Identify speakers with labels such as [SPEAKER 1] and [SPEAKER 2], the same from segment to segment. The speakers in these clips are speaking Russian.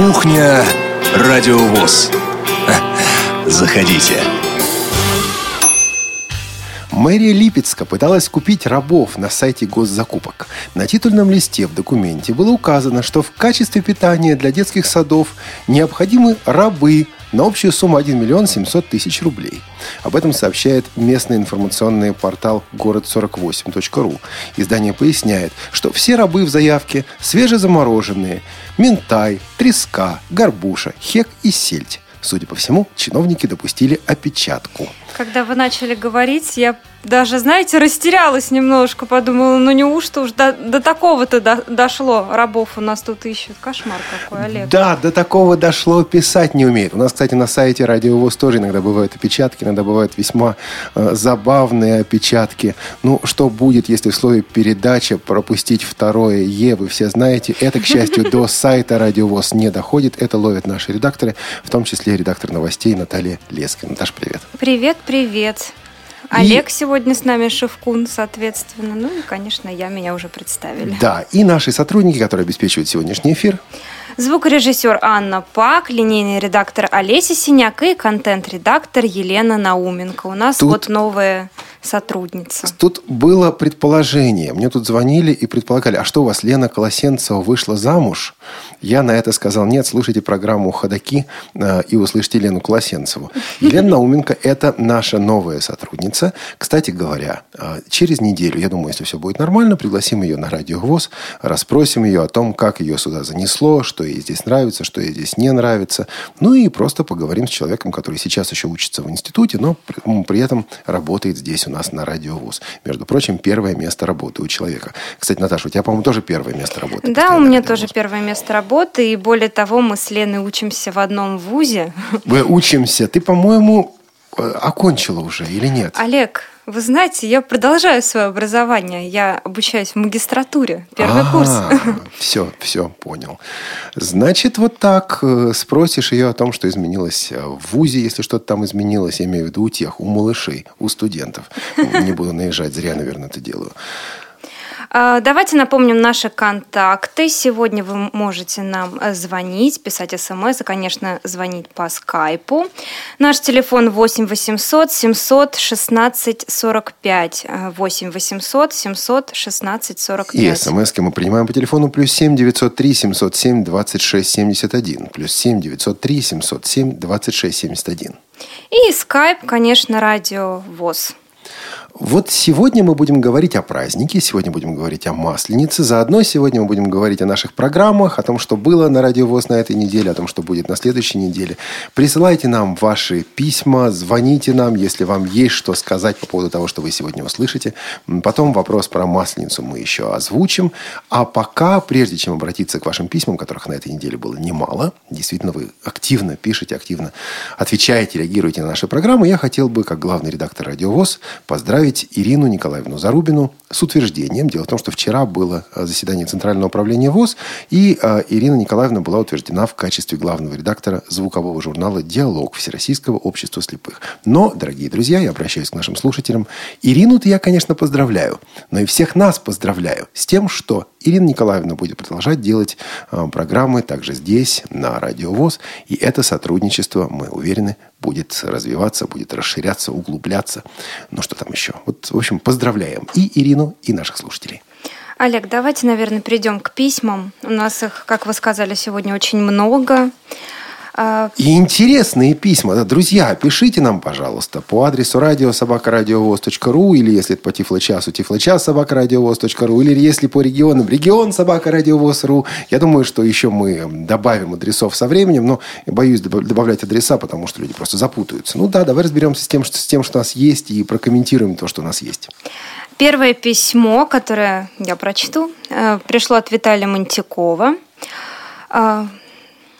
[SPEAKER 1] Кухня Радиовоз. Заходите.
[SPEAKER 2] Мэрия Липецка пыталась купить рабов на сайте госзакупок. На титульном листе в документе было указано, что в качестве питания для детских садов необходимы рабы на общую сумму 1 миллион 700 тысяч рублей. Об этом сообщает местный информационный портал город48.ру. Издание поясняет, что все рабы в заявке свежезамороженные – ментай, треска, горбуша, хек и сельдь. Судя по всему, чиновники допустили опечатку.
[SPEAKER 3] Когда вы начали говорить, я даже, знаете, растерялась немножко, подумала, ну неужто уж до, до такого-то до, дошло, рабов у нас тут ищут. Кошмар какой, Олег.
[SPEAKER 2] Да, до такого дошло, писать не умеет. У нас, кстати, на сайте Радио ВОЗ тоже иногда бывают опечатки, иногда бывают весьма э, забавные опечатки. Ну, что будет, если в слове «передача» пропустить второе «е», вы все знаете. Это, к счастью, до сайта Радио ВОЗ не доходит. Это ловят наши редакторы, в том числе редактор новостей Наталья Лескина. Наташа, привет.
[SPEAKER 3] Привет, привет. Олег и... сегодня с нами, Шевкун, соответственно. Ну и, конечно, я, меня уже представили.
[SPEAKER 2] Да, и наши сотрудники, которые обеспечивают сегодняшний эфир.
[SPEAKER 3] Звукорежиссер Анна Пак, линейный редактор Олеся Синяк и контент-редактор Елена Науменко. У нас Тут... вот новые сотрудница.
[SPEAKER 2] Тут было предположение. Мне тут звонили и предполагали, а что у вас, Лена Колосенцева вышла замуж? Я на это сказал, нет, слушайте программу «Ходоки» э, и услышите Лену Колосенцеву. Елена Науменко – это наша новая сотрудница. Кстати говоря, э, через неделю, я думаю, если все будет нормально, пригласим ее на радио ВОЗ, расспросим ее о том, как ее сюда занесло, что ей здесь нравится, что ей здесь не нравится. Ну и просто поговорим с человеком, который сейчас еще учится в институте, но при, при этом работает здесь у нас на радиовуз. Между прочим, первое место работы у человека. Кстати, Наташа, у тебя, по-моему, тоже первое место работы.
[SPEAKER 3] Да, у меня тоже первое место работы. И более того, мы с Леной учимся в одном вузе.
[SPEAKER 2] Вы учимся. Ты, по-моему, окончила уже или нет?
[SPEAKER 3] Олег, вы знаете, я продолжаю свое образование. Я обучаюсь в магистратуре. Первый А-а-а, курс.
[SPEAKER 2] Все, все, понял. Значит, вот так э, спросишь ее о том, что изменилось э, в ВУЗе, если что-то там изменилось, я имею в виду у тех, у малышей, у студентов. Не буду наезжать, зря, наверное, это делаю.
[SPEAKER 3] А, давайте напомним наши контакты. Сегодня вы можете нам э, звонить, писать смс и, конечно, звонить по скайпу. Наш телефон 8 800 700 16 45. 8 800 700 16 45.
[SPEAKER 2] И смс мы принимаем по телефону плюс 7 903 707 26 71. Плюс 7 903 707 26 71.
[SPEAKER 3] И скайп, конечно, радио ВОЗ.
[SPEAKER 2] Вот сегодня мы будем говорить о празднике, сегодня будем говорить о Масленице. Заодно сегодня мы будем говорить о наших программах, о том, что было на Радио ВОЗ на этой неделе, о том, что будет на следующей неделе. Присылайте нам ваши письма, звоните нам, если вам есть что сказать по поводу того, что вы сегодня услышите. Потом вопрос про Масленицу мы еще озвучим. А пока, прежде чем обратиться к вашим письмам, которых на этой неделе было немало, действительно вы активно пишете, активно отвечаете, реагируете на наши программы, я хотел бы, как главный редактор Радио ВОЗ, поздравить поздравить Ирину Николаевну Зарубину с утверждением. Дело в том, что вчера было э, заседание Центрального управления ВОЗ, и э, Ирина Николаевна была утверждена в качестве главного редактора звукового журнала «Диалог» Всероссийского общества слепых. Но, дорогие друзья, я обращаюсь к нашим слушателям. Ирину-то я, конечно, поздравляю, но и всех нас поздравляю с тем, что Ирина Николаевна будет продолжать делать э, программы также здесь, на Радио ВОЗ, и это сотрудничество, мы уверены, будет развиваться, будет расширяться, углубляться. Ну, что там еще? Вот, в общем, поздравляем и Ирину, и наших слушателей.
[SPEAKER 3] Олег, давайте, наверное, перейдем к письмам. У нас их, как вы сказали, сегодня очень много.
[SPEAKER 2] А, И интересные письма. Да, друзья, пишите нам, пожалуйста, по адресу радиособакарадиовоз.ру или если это по тифлочасу, тифлочас собакарадиовоз.ру или если по регионам, регион собакарадиовоз.ру. Я думаю, что еще мы добавим адресов со временем, но боюсь добавлять адреса, потому что люди просто запутаются. Ну да, давай разберемся с тем, что, с тем, что у нас есть, и прокомментируем то, что у нас есть.
[SPEAKER 3] Первое письмо, которое я прочту, э, пришло от Виталия Монтикова.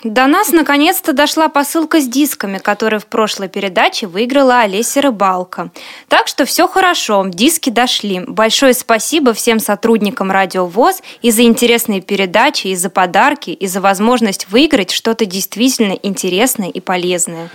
[SPEAKER 3] До нас наконец-то дошла посылка с дисками, которые в прошлой передаче выиграла Олеся Рыбалка. Так что все хорошо, диски дошли. Большое спасибо всем сотрудникам Радио ВОЗ и за интересные передачи, и за подарки, и за возможность выиграть что-то действительно интересное и полезное.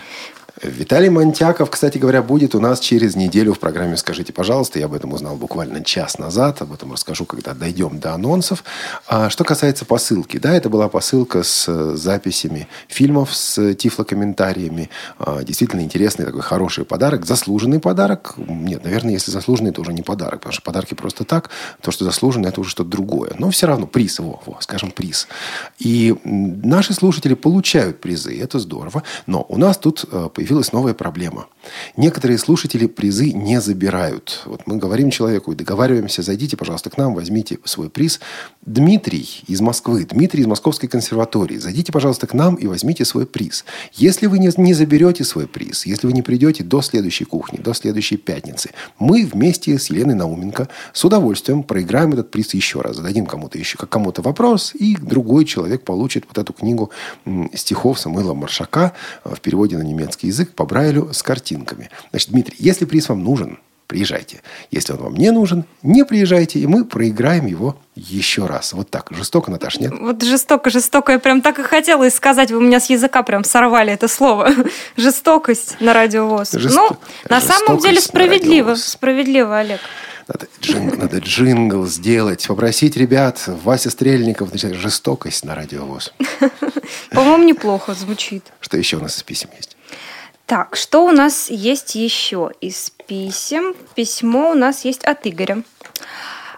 [SPEAKER 2] Виталий Монтяков, кстати говоря, будет у нас через неделю в программе «Скажите, пожалуйста». Я об этом узнал буквально час назад. Об этом расскажу, когда дойдем до анонсов. А что касается посылки. Да, это была посылка с э, записями фильмов, с тифлокомментариями. А, действительно интересный такой хороший подарок. Заслуженный подарок. Нет, наверное, если заслуженный, это уже не подарок. Потому что подарки просто так. То, что заслуженный, это уже что-то другое. Но все равно приз его, во, скажем, приз. И наши слушатели получают призы. Это здорово. Но у нас тут э, появилась новая проблема. Некоторые слушатели призы не забирают. Вот мы говорим человеку и договариваемся, зайдите, пожалуйста, к нам, возьмите свой приз. Дмитрий из Москвы, Дмитрий из Московской консерватории, зайдите, пожалуйста, к нам и возьмите свой приз. Если вы не, не заберете свой приз, если вы не придете до следующей кухни, до следующей пятницы, мы вместе с Еленой Науменко с удовольствием проиграем этот приз еще раз. Зададим кому-то еще, как кому-то вопрос, и другой человек получит вот эту книгу стихов Самуила Маршака в переводе на немецкий язык по Брайлю с картинками. Значит, Дмитрий, если приз вам нужен, приезжайте. Если он вам не нужен, не приезжайте, и мы проиграем его еще раз. Вот так. Жестоко, Наташ, нет?
[SPEAKER 3] Вот жестоко, жестоко. Я прям так и хотела сказать. Вы у меня с языка прям сорвали это слово. Жестокость на радиовоз. Жесто... Ну, на самом деле справедливо. Справедливо, Олег.
[SPEAKER 2] Надо, джин, надо джингл сделать, попросить ребят, Вася Стрельников, начать жестокость на радиовоз.
[SPEAKER 3] По-моему, неплохо звучит.
[SPEAKER 2] Что еще у нас из писем есть?
[SPEAKER 3] Так, что у нас есть еще из писем? Письмо у нас есть от Игоря.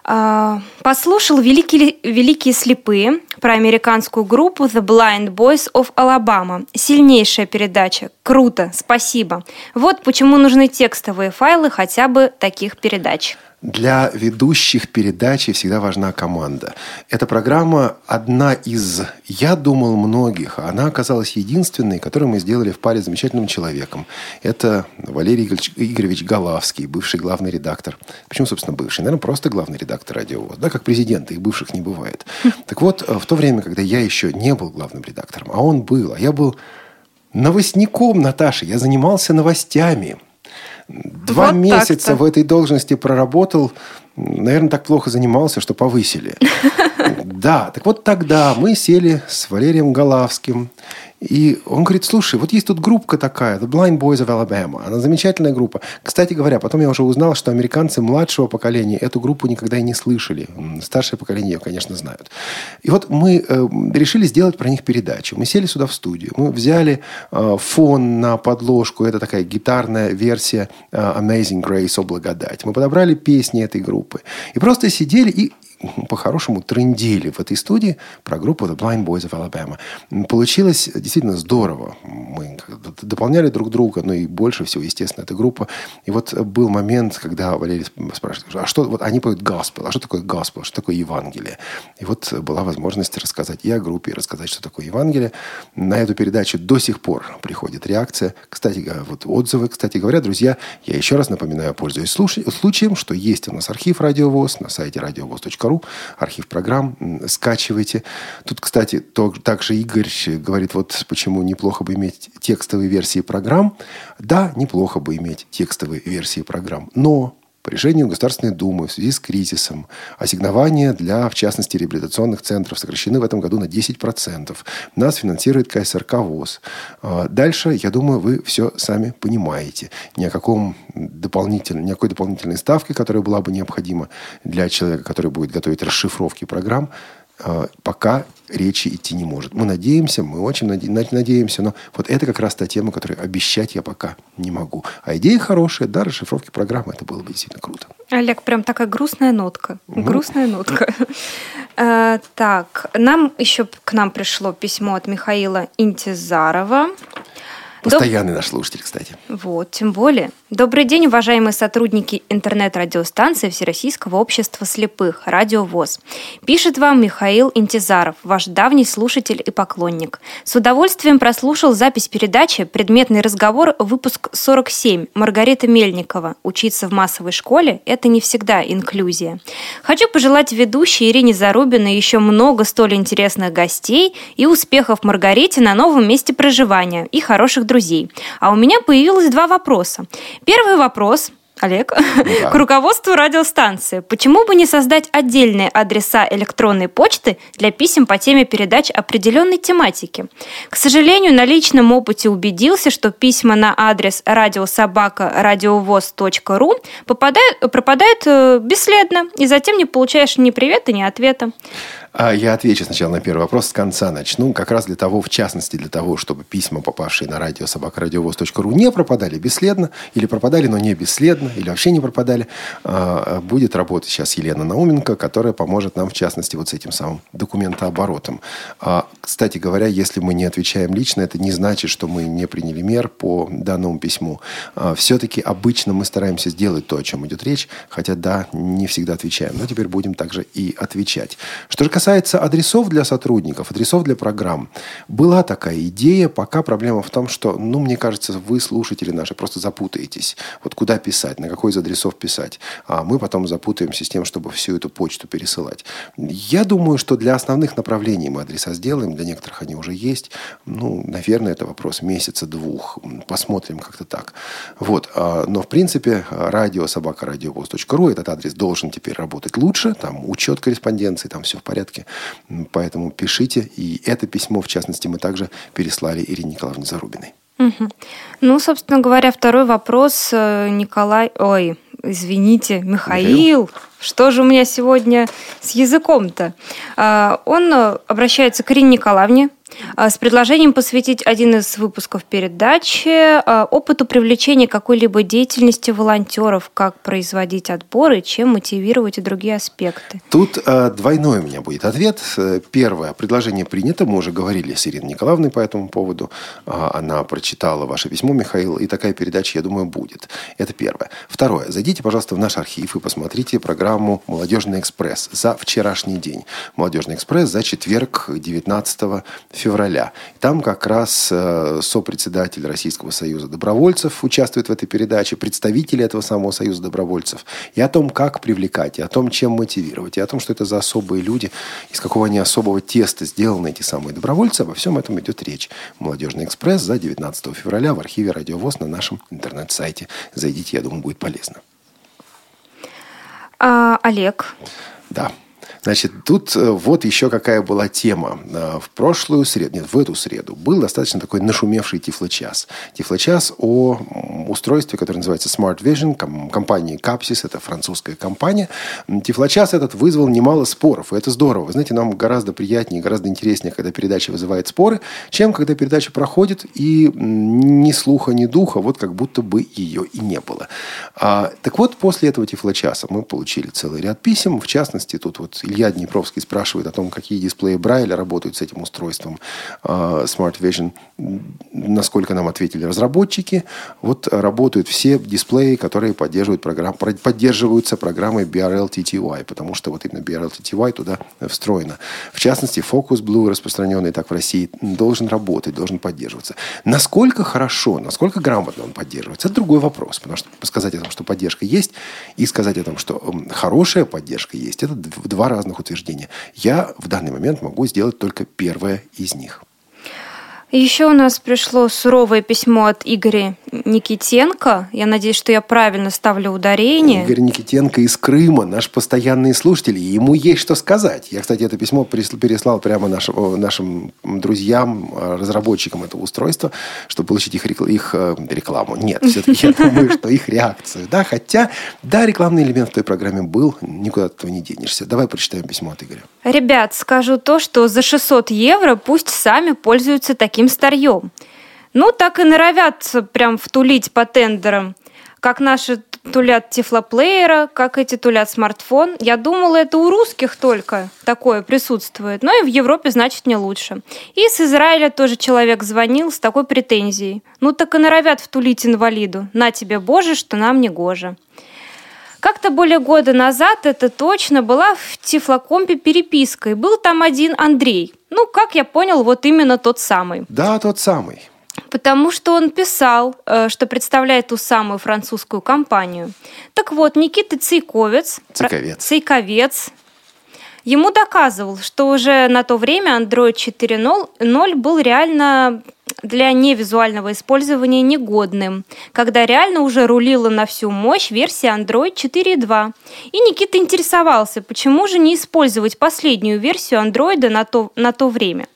[SPEAKER 3] А, послушал великие, великие слепые про американскую группу The Blind Boys of Alabama. Сильнейшая передача. Круто, спасибо. Вот почему нужны текстовые файлы хотя бы таких передач.
[SPEAKER 2] Для ведущих передачи всегда важна команда. Эта программа одна из, я думал, многих. Она оказалась единственной, которую мы сделали в паре с замечательным человеком. Это Валерий Игоревич Галавский, бывший главный редактор. Почему, собственно, бывший? Наверное, просто главный редактор радио. Да, как президент, их бывших не бывает. Так вот, в то время, когда я еще не был главным редактором, а он был, а я был новостником, Наташа, я занимался новостями – Два вот месяца в этой должности проработал, наверное, так плохо занимался, что повысили. Да, так вот тогда мы сели с Валерием Голавским и он говорит, слушай, вот есть тут группа такая, The Blind Boys of Alabama. Она замечательная группа. Кстати говоря, потом я уже узнал, что американцы младшего поколения эту группу никогда и не слышали. Старшее поколение ее, конечно, знают. И вот мы э, решили сделать про них передачу. Мы сели сюда в студию. Мы взяли э, фон на подложку. Это такая гитарная версия э, Amazing Grace, о благодать. Мы подобрали песни этой группы. И просто сидели и по-хорошему трендили в этой студии про группу The Blind Boys of Alabama. Получилось действительно здорово. Мы дополняли друг друга, но и больше всего, естественно, эта группа. И вот был момент, когда Валерий спрашивает, а что, вот они поют госпел, а что такое госпел, что такое Евангелие? И вот была возможность рассказать и о группе, и рассказать, что такое Евангелие. На эту передачу до сих пор приходит реакция. Кстати, вот отзывы, кстати говоря, друзья, я еще раз напоминаю, пользуясь случаем, что есть у нас архив Радиовоз на сайте радиовоз.ру ру, архив программ, скачивайте. Тут, кстати, то, также Игорь говорит, вот почему неплохо бы иметь текстовые версии программ. Да, неплохо бы иметь текстовые версии программ, но по решению Государственной Думы в связи с кризисом ассигнования для, в частности, реабилитационных центров сокращены в этом году на 10%. Нас финансирует КСРК ВОЗ. А, дальше, я думаю, вы все сами понимаете. Ни о каком дополнительной, никакой дополнительной ставки, которая была бы необходима для человека, который будет готовить расшифровки программ, а, пока речи идти не может. Мы надеемся, мы очень надеемся, но вот это как раз та тема, которую обещать я пока не могу. А идея хорошая, да, расшифровки программы, это было бы действительно круто.
[SPEAKER 3] Олег, прям такая грустная нотка. Угу. Грустная нотка. Э, так, нам еще к нам пришло письмо от Михаила Интизарова.
[SPEAKER 2] Постоянный Доб... наш слушатель, кстати.
[SPEAKER 3] Вот, тем более. Добрый день, уважаемые сотрудники интернет-радиостанции Всероссийского общества слепых «Радио ВОЗ». Пишет вам Михаил Интизаров, ваш давний слушатель и поклонник. С удовольствием прослушал запись передачи «Предметный разговор», выпуск 47, Маргарита Мельникова. Учиться в массовой школе – это не всегда инклюзия. Хочу пожелать ведущей Ирине Зарубиной еще много столь интересных гостей и успехов Маргарите на новом месте проживания и хороших друзей. А у меня появилось два вопроса. Первый вопрос Олег, да. к руководству радиостанции. Почему бы не создать отдельные адреса электронной почты для писем по теме передач определенной тематики? К сожалению, на личном опыте убедился, что письма на адрес радиособака.радиовоз.ру попадают, пропадают э, бесследно, и затем не получаешь ни привета, ни ответа.
[SPEAKER 2] А я отвечу сначала на первый вопрос, с конца начну. Как раз для того, в частности, для того, чтобы письма, попавшие на радио собакарадиовоз.ру, не пропадали бесследно, или пропадали, но не бесследно, или вообще не пропадали, а, будет работать сейчас Елена Науменко, которая поможет нам, в частности, вот с этим самым документооборотом. А, кстати говоря, если мы не отвечаем лично, это не значит, что мы не приняли мер по данному письму. Все-таки обычно мы стараемся сделать то, о чем идет речь, хотя, да, не всегда отвечаем. Но теперь будем также и отвечать. Что же касается адресов для сотрудников, адресов для программ, была такая идея, пока проблема в том, что, ну, мне кажется, вы, слушатели наши, просто запутаетесь. Вот куда писать, на какой из адресов писать. А мы потом запутаемся с тем, чтобы всю эту почту пересылать. Я думаю, что для основных направлений мы адреса сделаем, для некоторых они уже есть. Ну, наверное, это вопрос месяца-двух. Посмотрим как-то так. Вот. А, но, в принципе, радио собака радиовоз.ру этот адрес должен теперь работать лучше. Там учет корреспонденции, там все в порядке порядке. Поэтому пишите. И это письмо, в частности, мы также переслали Ирине Николаевне Зарубиной.
[SPEAKER 3] Угу. Ну, собственно говоря, второй вопрос э, Николай... Ой, извините, Михаил. Михаил. Что же у меня сегодня с языком-то? А, он э, обращается к Ирине Николаевне, с предложением посвятить один из выпусков передачи а, опыту привлечения какой-либо деятельности волонтеров, как производить отборы, чем мотивировать и другие аспекты.
[SPEAKER 2] Тут э, двойной у меня будет ответ. Первое. Предложение принято. Мы уже говорили с Ириной Николаевной по этому поводу. Она прочитала ваше письмо, Михаил, и такая передача, я думаю, будет. Это первое. Второе. Зайдите, пожалуйста, в наш архив и посмотрите программу «Молодежный экспресс» за вчерашний день. «Молодежный экспресс» за четверг, 19 февраля. Там как раз э, сопредседатель Российского союза добровольцев участвует в этой передаче, представители этого самого союза добровольцев, и о том, как привлекать, и о том, чем мотивировать, и о том, что это за особые люди, из какого они особого теста сделаны эти самые добровольцы. Обо всем этом идет речь. «Молодежный экспресс» за 19 февраля в архиве «Радиовоз» на нашем интернет-сайте. Зайдите, я думаю, будет полезно.
[SPEAKER 3] А, Олег.
[SPEAKER 2] Да. Значит, тут э, вот еще какая была тема. Э, в прошлую среду, нет, в эту среду был достаточно такой нашумевший тифлочас. Тифлочас о устройстве, которое называется Smart Vision, компании Capsys, это французская компания. Тифлочас этот вызвал немало споров, и это здорово. Вы знаете, нам гораздо приятнее, гораздо интереснее, когда передача вызывает споры, чем когда передача проходит и ни слуха, ни духа, вот как будто бы ее и не было. А, так вот, после этого тифлочаса мы получили целый ряд писем, в частности, тут вот Илья Днепровский спрашивает о том, какие дисплеи Брайля работают с этим устройством а, Smart Vision. Насколько нам ответили разработчики, вот работают все дисплеи, которые поддерживают программ, поддерживаются программой BRL-TTY, потому что вот именно BRL-TTY туда встроено. В частности, Focus Blue, распространенный так в России, должен работать, должен поддерживаться. Насколько хорошо, насколько грамотно он поддерживается, это другой вопрос. Потому что сказать о том, что поддержка есть, и сказать о том, что хорошая поддержка есть, это два разных разных утверждения. Я в данный момент могу сделать только первое из них.
[SPEAKER 3] Еще у нас пришло суровое письмо от Игоря Никитенко. Я надеюсь, что я правильно ставлю ударение.
[SPEAKER 2] Игорь Никитенко из Крыма, наш постоянный слушатель. Ему есть что сказать. Я, кстати, это письмо переслал прямо нашим, нашим друзьям, разработчикам этого устройства, чтобы получить их, их э, рекламу. Нет, все-таки я думаю, что их реакцию. Да, хотя, да, рекламный элемент в той программе был, никуда от этого не денешься. Давай прочитаем письмо от Игоря.
[SPEAKER 3] Ребят, скажу то, что за 600 евро пусть сами пользуются таким таким старьем. Ну, так и норовят прям втулить по тендерам. Как наши тулят тифлоплеера, как эти тулят смартфон. Я думала, это у русских только такое присутствует. Но и в Европе, значит, не лучше. И с Израиля тоже человек звонил с такой претензией. Ну, так и норовят втулить инвалиду. На тебе, Боже, что нам не гоже. Как-то более года назад, это точно, была в Тифлокомпе переписка, и был там один Андрей. Ну, как я понял, вот именно тот самый.
[SPEAKER 2] Да, тот самый.
[SPEAKER 3] Потому что он писал, э, что представляет ту самую французскую компанию. Так вот, Никита Цейковец,
[SPEAKER 2] Цейковец,
[SPEAKER 3] Цейковец ему доказывал, что уже на то время Android 4.0 был реально для невизуального использования негодным, когда реально уже рулила на всю мощь версия Android 4.2. И Никита интересовался, почему же не использовать последнюю версию Android на то, на то время.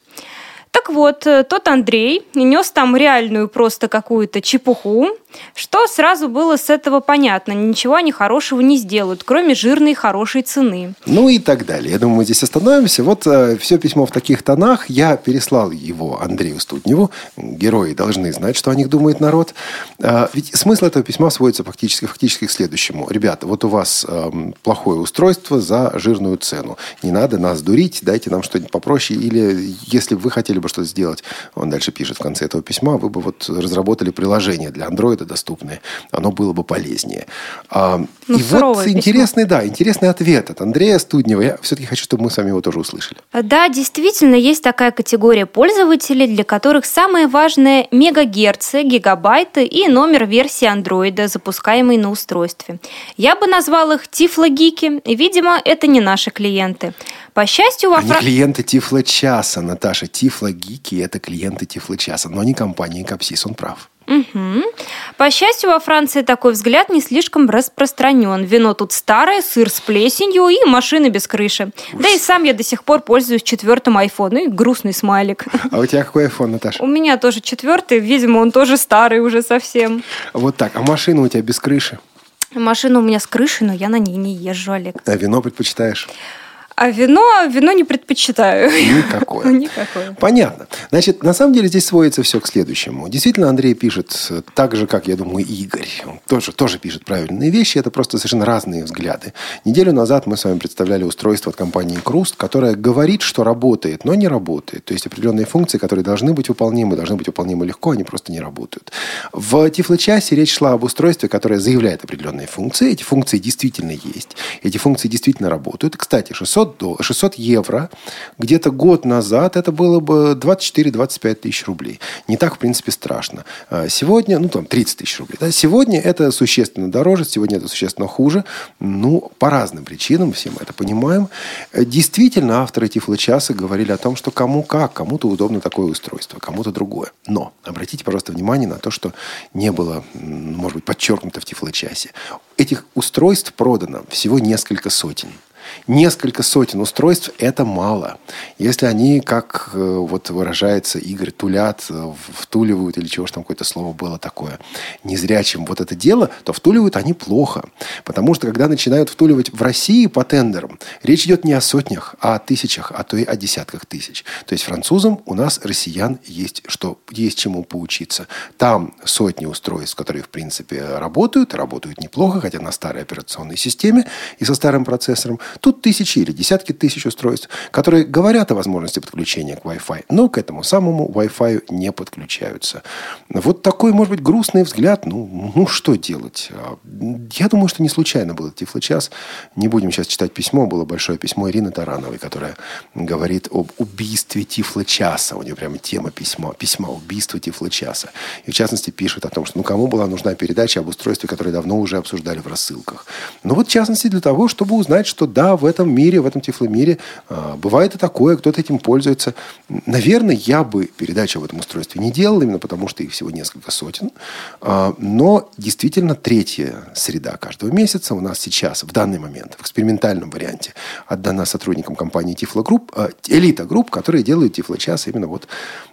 [SPEAKER 3] Так вот, э, тот Андрей нес там реальную просто какую-то чепуху, что сразу было с этого понятно. Ничего они хорошего не сделают, кроме жирной хорошей цены.
[SPEAKER 2] Ну и так далее. Я думаю, мы здесь остановимся. Вот э, все письмо в таких тонах. Я переслал его Андрею Студневу. Герои должны знать, что о них думает народ. Э, ведь смысл этого письма сводится фактически, фактически к следующему. Ребята, вот у вас э, плохое устройство за жирную цену. Не надо нас дурить, дайте нам что-нибудь попроще. Или если вы хотели бы что-то сделать, он дальше пишет в конце этого письма, вы бы вот разработали приложение для это доступное, оно было бы полезнее. А, ну, и вот интересный, да, интересный ответ от Андрея Студнева. Я все-таки хочу, чтобы мы с вами его тоже услышали.
[SPEAKER 3] Да, действительно, есть такая категория пользователей, для которых самое важное мегагерцы, гигабайты и номер версии андроида, запускаемый на устройстве. Я бы назвал их тифлогики. Видимо, это не наши клиенты. По счастью, во
[SPEAKER 2] Франции... клиенты Тифло-часа, Наташа. Тифло-гики – это клиенты Тифло-часа, но не компании Капсис, он прав.
[SPEAKER 3] Угу. По счастью, во Франции такой взгляд не слишком распространен. Вино тут старое, сыр с плесенью и машины без крыши. Ужас. Да и сам я до сих пор пользуюсь четвертым айфоном. И грустный смайлик.
[SPEAKER 2] А у тебя какой айфон, Наташа?
[SPEAKER 3] У меня тоже четвертый. Видимо, он тоже старый уже совсем.
[SPEAKER 2] Вот так. А машина у тебя без крыши?
[SPEAKER 3] Машина у меня с крышей, но я на ней не езжу, Олег.
[SPEAKER 2] А вино предпочитаешь?
[SPEAKER 3] А вино, вино не предпочитаю.
[SPEAKER 2] Никакое.
[SPEAKER 3] Никакое.
[SPEAKER 2] Понятно. Значит, на самом деле здесь сводится все к следующему. Действительно, Андрей пишет так же, как, я думаю, Игорь. Он тоже, тоже пишет правильные вещи. Это просто совершенно разные взгляды. Неделю назад мы с вами представляли устройство от компании Круст, которое говорит, что работает, но не работает. То есть определенные функции, которые должны быть выполнимы, должны быть выполнимы легко, они просто не работают. В Тифло-часе речь шла об устройстве, которое заявляет определенные функции. Эти функции действительно есть. Эти функции действительно работают. Кстати, 600 600, 600 евро где-то год назад это было бы 24-25 тысяч рублей. Не так, в принципе, страшно. А сегодня, ну, там, 30 тысяч рублей. Да? Сегодня это существенно дороже, сегодня это существенно хуже. Ну, по разным причинам, все мы это понимаем. Действительно, авторы Тифло-часа говорили о том, что кому как, кому-то удобно такое устройство, кому-то другое. Но обратите, пожалуйста, внимание на то, что не было, может быть, подчеркнуто в Тифло-часе. Этих устройств продано всего несколько сотен. Несколько сотен устройств – это мало. Если они, как э, вот выражается Игорь, тулят, э, втуливают, или чего ж там какое-то слово было такое, незрячим вот это дело, то втуливают они плохо. Потому что, когда начинают втуливать в России по тендерам, речь идет не о сотнях, а о тысячах, а то и о десятках тысяч. То есть французам у нас, россиян, есть, что, есть чему поучиться. Там сотни устройств, которые, в принципе, работают, работают неплохо, хотя на старой операционной системе и со старым процессором. Тут тысячи или десятки тысяч устройств, которые говорят о возможности подключения к Wi-Fi, но к этому самому Wi-Fi не подключаются. Вот такой, может быть, грустный взгляд. Ну, ну что делать? А, я думаю, что не случайно был Тифло-час. Не будем сейчас читать письмо. Было большое письмо Ирины Тарановой, которая говорит об убийстве Тифло-часа. У нее прямо тема письма. Письма убийства Тифло-часа. И в частности пишет о том, что ну кому была нужна передача об устройстве, которое давно уже обсуждали в рассылках. Ну вот в частности для того, чтобы узнать, что да, да, в этом мире, в этом тифломире а, бывает и такое, кто-то этим пользуется. Наверное, я бы передачу об этом устройстве не делал, именно потому что их всего несколько сотен. А, но действительно третья среда каждого месяца у нас сейчас, в данный момент, в экспериментальном варианте, отдана сотрудникам компании Тифло Групп, а, Элита Групп, которые делают Тифло час именно вот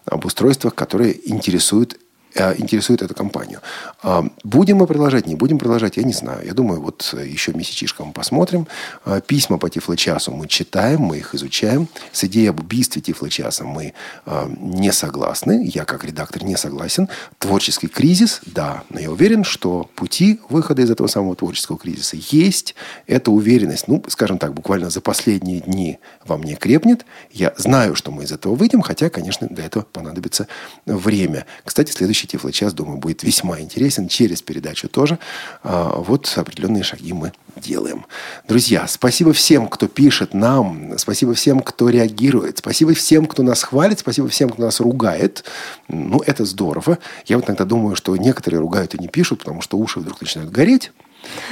[SPEAKER 2] об устройствах, которые интересуют Э, интересует эту компанию. А, будем мы продолжать, не будем продолжать, я не знаю. Я думаю, вот э, еще месячишко мы посмотрим. А, письма по Тифло-часу мы читаем, мы их изучаем. С идеей об убийстве Тифло-часа мы а, не согласны. Я, как редактор, не согласен. Творческий кризис, да. Но я уверен, что пути выхода из этого самого творческого кризиса есть. Эта уверенность, ну, скажем так, буквально за последние дни во мне крепнет. Я знаю, что мы из этого выйдем, хотя, конечно, для этого понадобится время. Кстати, следующий следующий Тифлочас, думаю, будет весьма интересен. Через передачу тоже. А, вот определенные шаги мы делаем. Друзья, спасибо всем, кто пишет нам. Спасибо всем, кто реагирует. Спасибо всем, кто нас хвалит. Спасибо всем, кто нас ругает. Ну, это здорово. Я вот иногда думаю, что некоторые ругают и не пишут, потому что уши вдруг начинают гореть.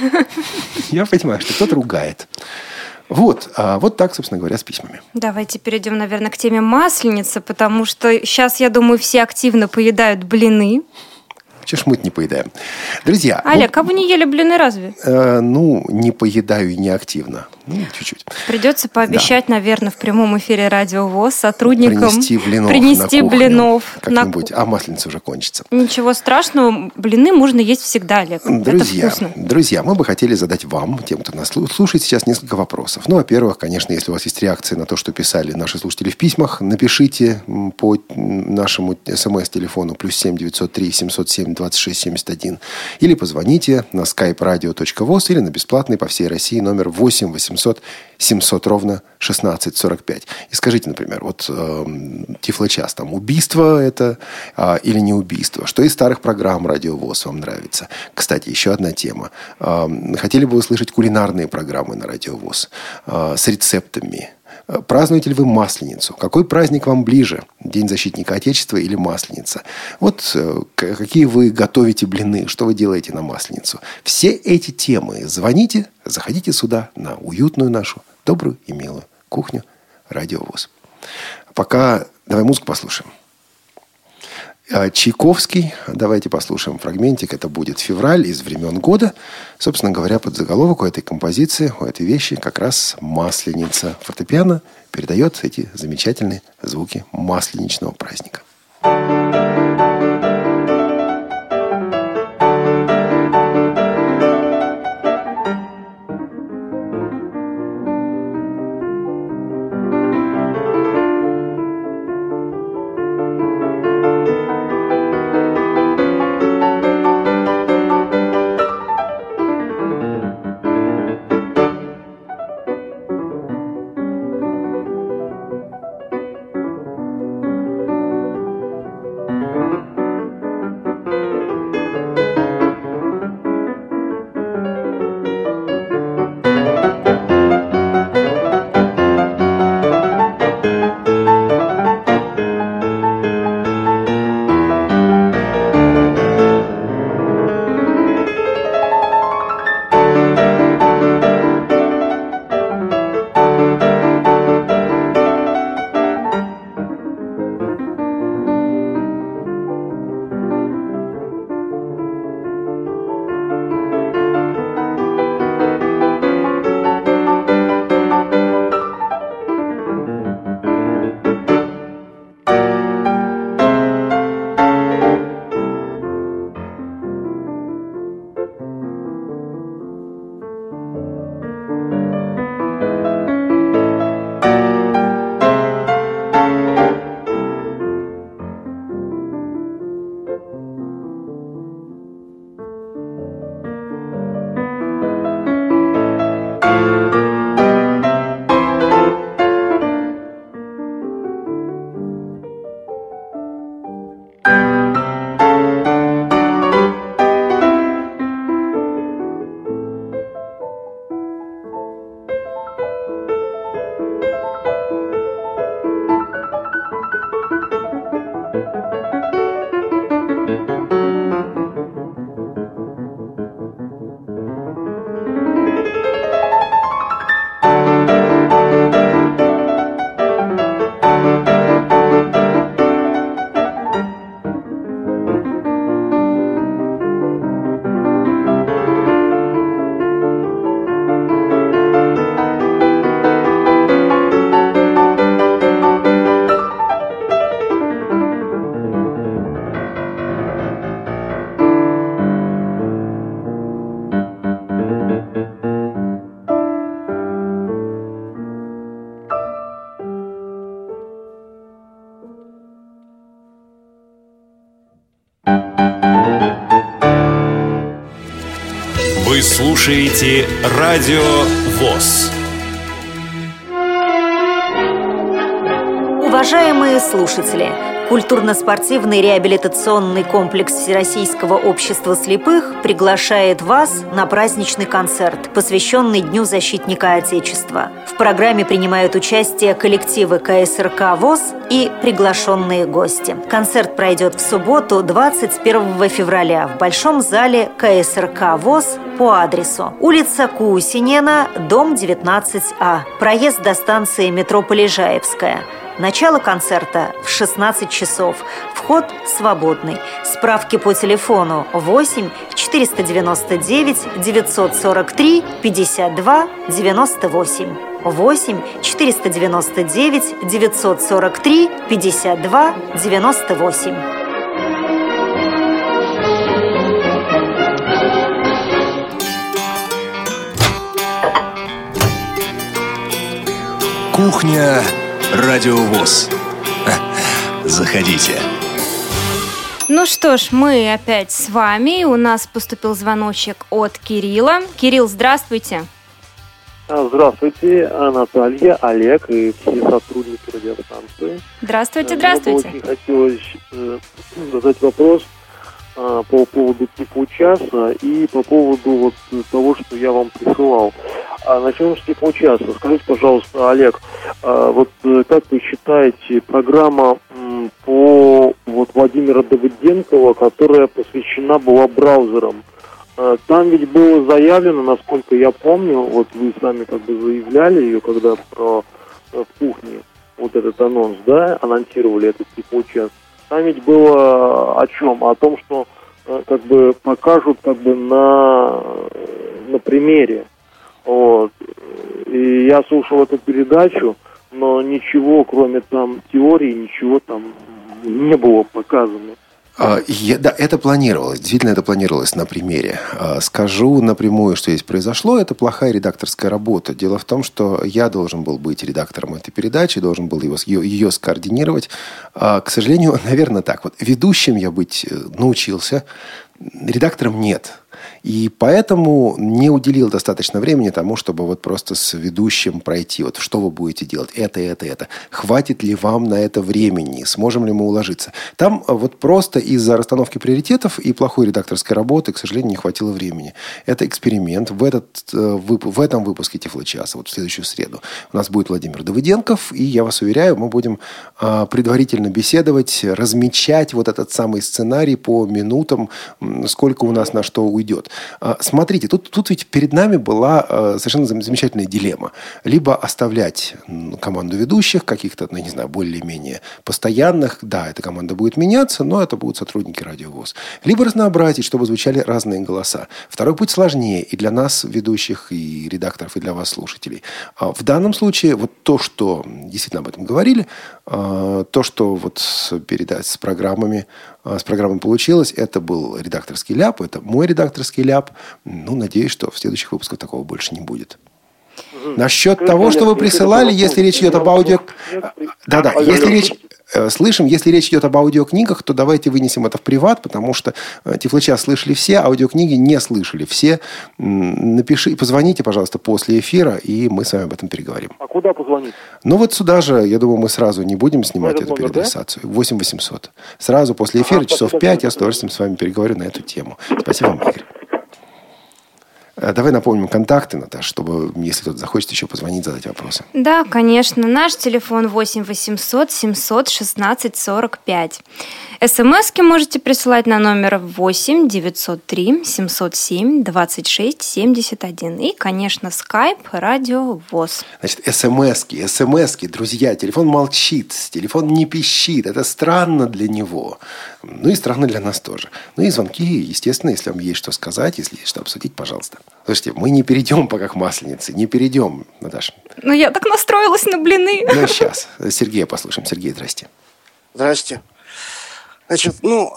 [SPEAKER 2] Я понимаю, что кто-то ругает. Вот, а вот так, собственно говоря, с письмами.
[SPEAKER 3] Давайте перейдем, наверное, к теме масленицы, потому что сейчас, я думаю, все активно поедают блины.
[SPEAKER 2] Чего ж мы не поедаем? Друзья.
[SPEAKER 3] Олег, ну, а вы не ели блины разве?
[SPEAKER 2] Э, ну, не поедаю и не активно. Ну, чуть-чуть.
[SPEAKER 3] Придется пообещать, да. наверное, в прямом эфире Радио ВОЗ сотрудникам
[SPEAKER 2] принести блинов
[SPEAKER 3] принести
[SPEAKER 2] на
[SPEAKER 3] блинов.
[SPEAKER 2] Как-нибудь. На... А масленица уже кончится.
[SPEAKER 3] Ничего страшного. Блины можно есть всегда, Олег.
[SPEAKER 2] Друзья, друзья, мы бы хотели задать вам, тем, кто нас слушает сейчас, несколько вопросов. Ну, во-первых, конечно, если у вас есть реакция на то, что писали наши слушатели в письмах, напишите по нашему смс-телефону плюс семь девятьсот три семьсот семь двадцать шесть семьдесят один или позвоните на skype radio.voz или на бесплатный по всей России номер восемь восемьсот 800 700 ровно 1645. И скажите, например, вот э, Тифлочас, там убийство это э, или не убийство? Что из старых программ Радиовоз вам нравится? Кстати, еще одна тема. Э, хотели бы услышать кулинарные программы на Радиовоз э, с рецептами? Празднуете ли вы Масленицу? Какой праздник вам ближе? День защитника Отечества или Масленица? Вот э, какие вы готовите блины, что вы делаете на Масленицу? Все эти темы звоните, заходите сюда на уютную нашу, добрую и милую кухню Радиовоз. Пока давай музыку послушаем. А, Чайковский. Давайте послушаем фрагментик. Это будет февраль из времен года. Собственно говоря, под заголовок у этой композиции, у этой вещи как раз масленица. Фортепиано передает эти замечательные звуки масленичного праздника.
[SPEAKER 4] Слушаете Радио ВОЗ.
[SPEAKER 5] Уважаемые слушатели! Культурно-спортивный реабилитационный комплекс Всероссийского общества слепых приглашает вас на праздничный концерт, посвященный Дню защитника Отечества. В программе принимают участие коллективы КСРК ВОЗ и приглашенные гости. Концерт пройдет в субботу 21 февраля в Большом зале КСРК ВОЗ по адресу улица Кусинена, дом 19А. Проезд до станции метро Полежаевская – Начало концерта в 16 часов. Вход свободный. Справки по телефону 8 499 943 52 98. 8 499 943 52 98.
[SPEAKER 1] Кухня Радиовоз. Заходите.
[SPEAKER 3] Ну что ж, мы опять с вами. У нас поступил звоночек от Кирилла. Кирилл, здравствуйте.
[SPEAKER 6] А, здравствуйте, Наталья, Олег и все сотрудники радиостанции.
[SPEAKER 3] Здравствуйте, здравствуйте.
[SPEAKER 6] Мне бы очень хотелось э, задать вопрос по поводу типа часа и по поводу вот того, что я вам присылал. А начнем с типа часа. Скажите, пожалуйста, Олег, а, вот э, как вы считаете, программа по вот Владимира Давыденкова, которая посвящена была браузерам, а, там ведь было заявлено, насколько я помню, вот вы сами как бы заявляли ее, когда про э, в кухне вот этот анонс, да, анонсировали этот типа час. Там ведь было о чем? О том, что э, как бы покажут как бы на, на примере. Вот. И я слушал эту передачу, но ничего, кроме там теории, ничего там не было показано.
[SPEAKER 2] А, я, да, это планировалось. Действительно, это планировалось на примере. А, скажу напрямую, что здесь произошло. Это плохая редакторская работа. Дело в том, что я должен был быть редактором этой передачи, должен был его, ее, ее скоординировать. А, к сожалению, наверное, так. Вот ведущим я быть э, научился, редактором нет. И поэтому не уделил достаточно времени тому, чтобы вот просто с ведущим пройти, вот что вы будете делать, это, это, это. Хватит ли вам на это времени? Сможем ли мы уложиться? Там э, вот просто из-за расстановки приоритетов и плохой редакторской работы, к сожалению, не хватило времени. Это эксперимент. В, этот, э, в этом выпуске Тифлочаса, вот в следующую среду, у нас будет Владимир Давыденков, и я вас уверяю, мы будем а, предварительно беседовать, размечать вот этот самый сценарий по минутам, сколько у нас на что уйдет. А, смотрите, тут, тут ведь перед нами была а, совершенно замечательная дилемма. Либо оставлять команду ведущих, каких-то, ну, не знаю, более-менее постоянных. Да, эта команда будет меняться, но это будут сотрудники радиовоз. Либо разнообразить, чтобы звучали разные голоса. Второй путь сложнее и для нас, ведущих, и редакторов, и для вас, слушателей. А в данном случае вот то, что действительно об этом говорили, то, что вот с, передать с программами с программой получилось. Это был редакторский ляп, это мой редакторский ляп. Ну, надеюсь, что в следующих выпусках такого больше не будет. Насчет того, что вы присылали, если речь идет об аудио... Да-да, если речь... Э, слышим. Если речь идет об аудиокнигах, то давайте вынесем это в приват, потому что э, Тифлыча слышали все, аудиокниги не слышали все. Напиши, позвоните, пожалуйста, после эфира, и мы с вами об этом переговорим.
[SPEAKER 6] А куда позвонить?
[SPEAKER 2] Ну вот сюда же, я думаю, мы сразу не будем снимать эту переадресацию. Да? 8 800. Сразу после эфира, ага, часов 5, я с удовольствием с вами переговорю на эту тему. Спасибо вам, Игорь. Э, давай напомним контакты, Наташа, чтобы, если кто-то захочет еще позвонить, задать вопросы.
[SPEAKER 3] Да, конечно. Наш телефон 8 800 700 16 45. СМСки можете присылать на номер 8 903 707 26 71. И, конечно, скайп, радио, ВОЗ.
[SPEAKER 2] Значит, СМСки, СМСки, друзья, телефон молчит, телефон не пищит. Это странно для него. Ну и странно для нас тоже. Ну и звонки, естественно, если вам есть что сказать, если есть что обсудить, пожалуйста. Слушайте, мы не перейдем пока к масленице, не перейдем, Наташа.
[SPEAKER 3] Ну я так настроилась на блины.
[SPEAKER 2] Ну сейчас, Сергея послушаем. Сергей, здрасте.
[SPEAKER 7] Здрасте. Значит, ну,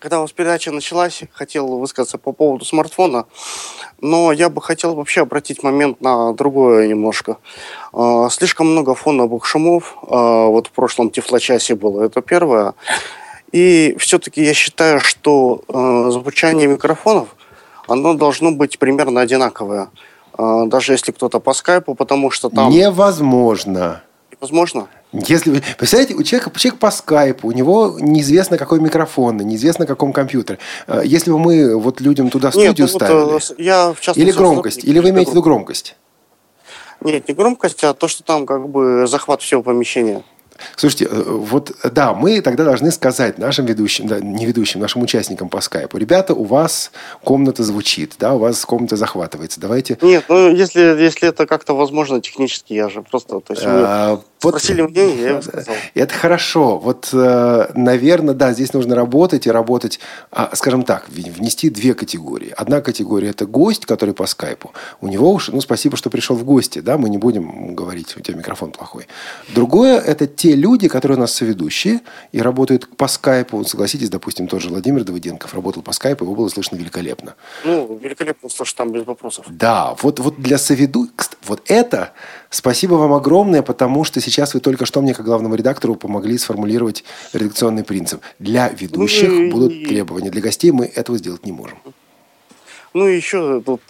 [SPEAKER 7] когда у вас передача началась, хотел высказаться по поводу смартфона, но я бы хотел вообще обратить момент на другое немножко. А, слишком много фоновых шумов, а, вот в прошлом тифлочасе было, это первое. И все-таки я считаю, что а, звучание микрофонов, оно должно быть примерно одинаковое. Даже если кто-то по скайпу, потому что там...
[SPEAKER 2] Невозможно.
[SPEAKER 7] Возможно?
[SPEAKER 2] Если представляете, у человека, человек по скайпу, у него неизвестно какой микрофон, неизвестно каком компьютер. Э, если бы мы вот людям туда студию
[SPEAKER 7] Нет, ну,
[SPEAKER 2] ставили,
[SPEAKER 7] вот, э, я, в
[SPEAKER 2] или громкость, или вы имеете в виду громкость?
[SPEAKER 7] Нет, не громкость, а то, что там как бы захват всего помещения.
[SPEAKER 2] Слушайте, э, вот да, мы тогда должны сказать нашим ведущим, да, не ведущим, нашим участникам по скайпу, ребята, у вас комната звучит, да, у вас комната захватывается, давайте...
[SPEAKER 7] Нет, ну если, если это как-то возможно технически, я же просто... То есть
[SPEAKER 2] А, вот-
[SPEAKER 7] спросили мне, я им сказал.
[SPEAKER 2] Это хорошо. Вот, э, наверное, да, здесь нужно работать и работать, а, скажем так, внести две категории. Одна категория – это гость, который по скайпу. У него уж, ну, спасибо, что пришел в гости, да, мы не будем говорить, у тебя микрофон плохой. Другое – это те люди, которые у нас соведущие и работают по скайпу. Согласитесь, допустим, тот же Владимир Давыденков работал по скайпу, его было слышно великолепно.
[SPEAKER 7] Ну, великолепно, слушай, там без вопросов.
[SPEAKER 2] Да, вот, вот для соведу... Вот это спасибо вам огромное, потому что сейчас вы только что мне, как главному редактору, помогли сформулировать редакционный принцип. Для ведущих
[SPEAKER 7] Ну и-
[SPEAKER 2] будут требования. Для гостей мы этого сделать не можем.
[SPEAKER 7] Ну и еще тут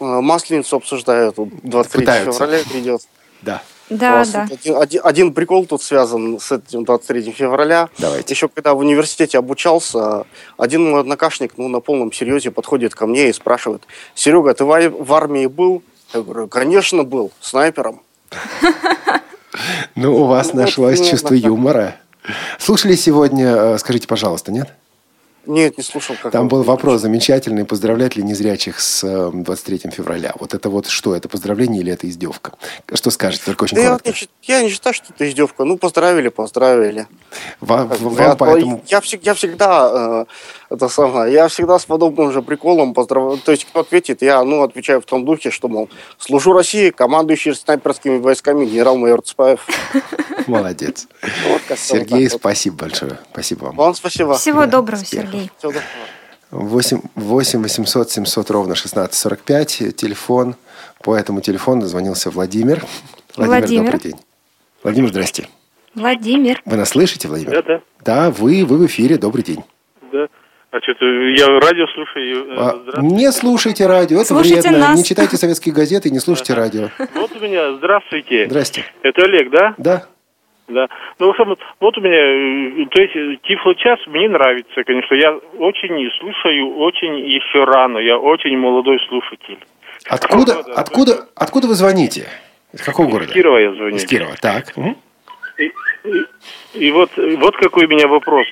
[SPEAKER 7] э, Масленицу обсуждают, тут 23
[SPEAKER 2] Пытаются.
[SPEAKER 7] февраля придет.
[SPEAKER 2] Да.
[SPEAKER 3] Да, да.
[SPEAKER 7] Один, один- один прикол тут связан с этим 23 февраля.
[SPEAKER 2] Давайте.
[SPEAKER 7] Еще когда в университете обучался, один мой однокашник ну, на полном серьезе подходит ко мне и спрашивает, Серега, ты в, в армии был? Я говорю, конечно был, снайпером.
[SPEAKER 2] Ну, у вас нашлось чувство юмора. Слушали сегодня, э, скажите, пожалуйста, нет?
[SPEAKER 7] Нет, не слушал. Как
[SPEAKER 2] Там был вопрос замечательный, поздравлять ли незрячих с э, 23 февраля. Вот это вот что, это поздравление или это издевка? Что скажете, только очень
[SPEAKER 7] Да я, не, я не считаю, что это издевка. Ну, поздравили, поздравили.
[SPEAKER 2] Вам,
[SPEAKER 7] Как
[SPEAKER 2] вам
[SPEAKER 7] я,
[SPEAKER 2] поэтому...
[SPEAKER 7] я, всег- я всегда э, это самое, я всегда с подобным же приколом поздравляю. То есть, кто ответит, я ну, отвечаю в том духе, что, мол, служу России, командующий снайперскими войсками генерал-майор Цпаев.
[SPEAKER 2] Молодец.
[SPEAKER 7] Вот
[SPEAKER 2] Сергей,
[SPEAKER 7] вот
[SPEAKER 2] спасибо большое. Спасибо вам.
[SPEAKER 7] Вам спасибо.
[SPEAKER 3] Всего доброго. Сергей.
[SPEAKER 7] Доброго.
[SPEAKER 2] 8, 8 800 700 ровно 1645. Телефон. По этому телефону дозвонился Владимир.
[SPEAKER 3] Владимир.
[SPEAKER 2] добрый день. Владимир, здрасте.
[SPEAKER 3] Владимир.
[SPEAKER 2] Вы нас слышите, Владимир?
[SPEAKER 8] Да, да,
[SPEAKER 2] Да, вы, вы в эфире. Добрый день.
[SPEAKER 8] да. А что-то я радио слушаю. э,
[SPEAKER 2] А, не слушайте радио, это
[SPEAKER 3] Слушайте
[SPEAKER 2] вредно.
[SPEAKER 3] нас.
[SPEAKER 2] Не читайте советские газеты и не слушайте радио.
[SPEAKER 8] Вот у меня, здравствуйте.
[SPEAKER 2] Здрасте.
[SPEAKER 8] Это Олег, да?
[SPEAKER 2] Да?
[SPEAKER 8] Да. Ну, в общем, вот у меня, э, то есть, э, Тифло-час мне нравится, конечно. Я очень слушаю, очень еще рано. Я очень молодой слушатель.
[SPEAKER 2] Откуда,
[SPEAKER 8] Ну, да,
[SPEAKER 2] откуда, откуда вы звоните? Из какого
[SPEAKER 8] Из
[SPEAKER 2] города?
[SPEAKER 8] Кирова я звоню.
[SPEAKER 2] Из Кирова. Так.
[SPEAKER 8] И, и- и вот, вот какой у меня вопрос.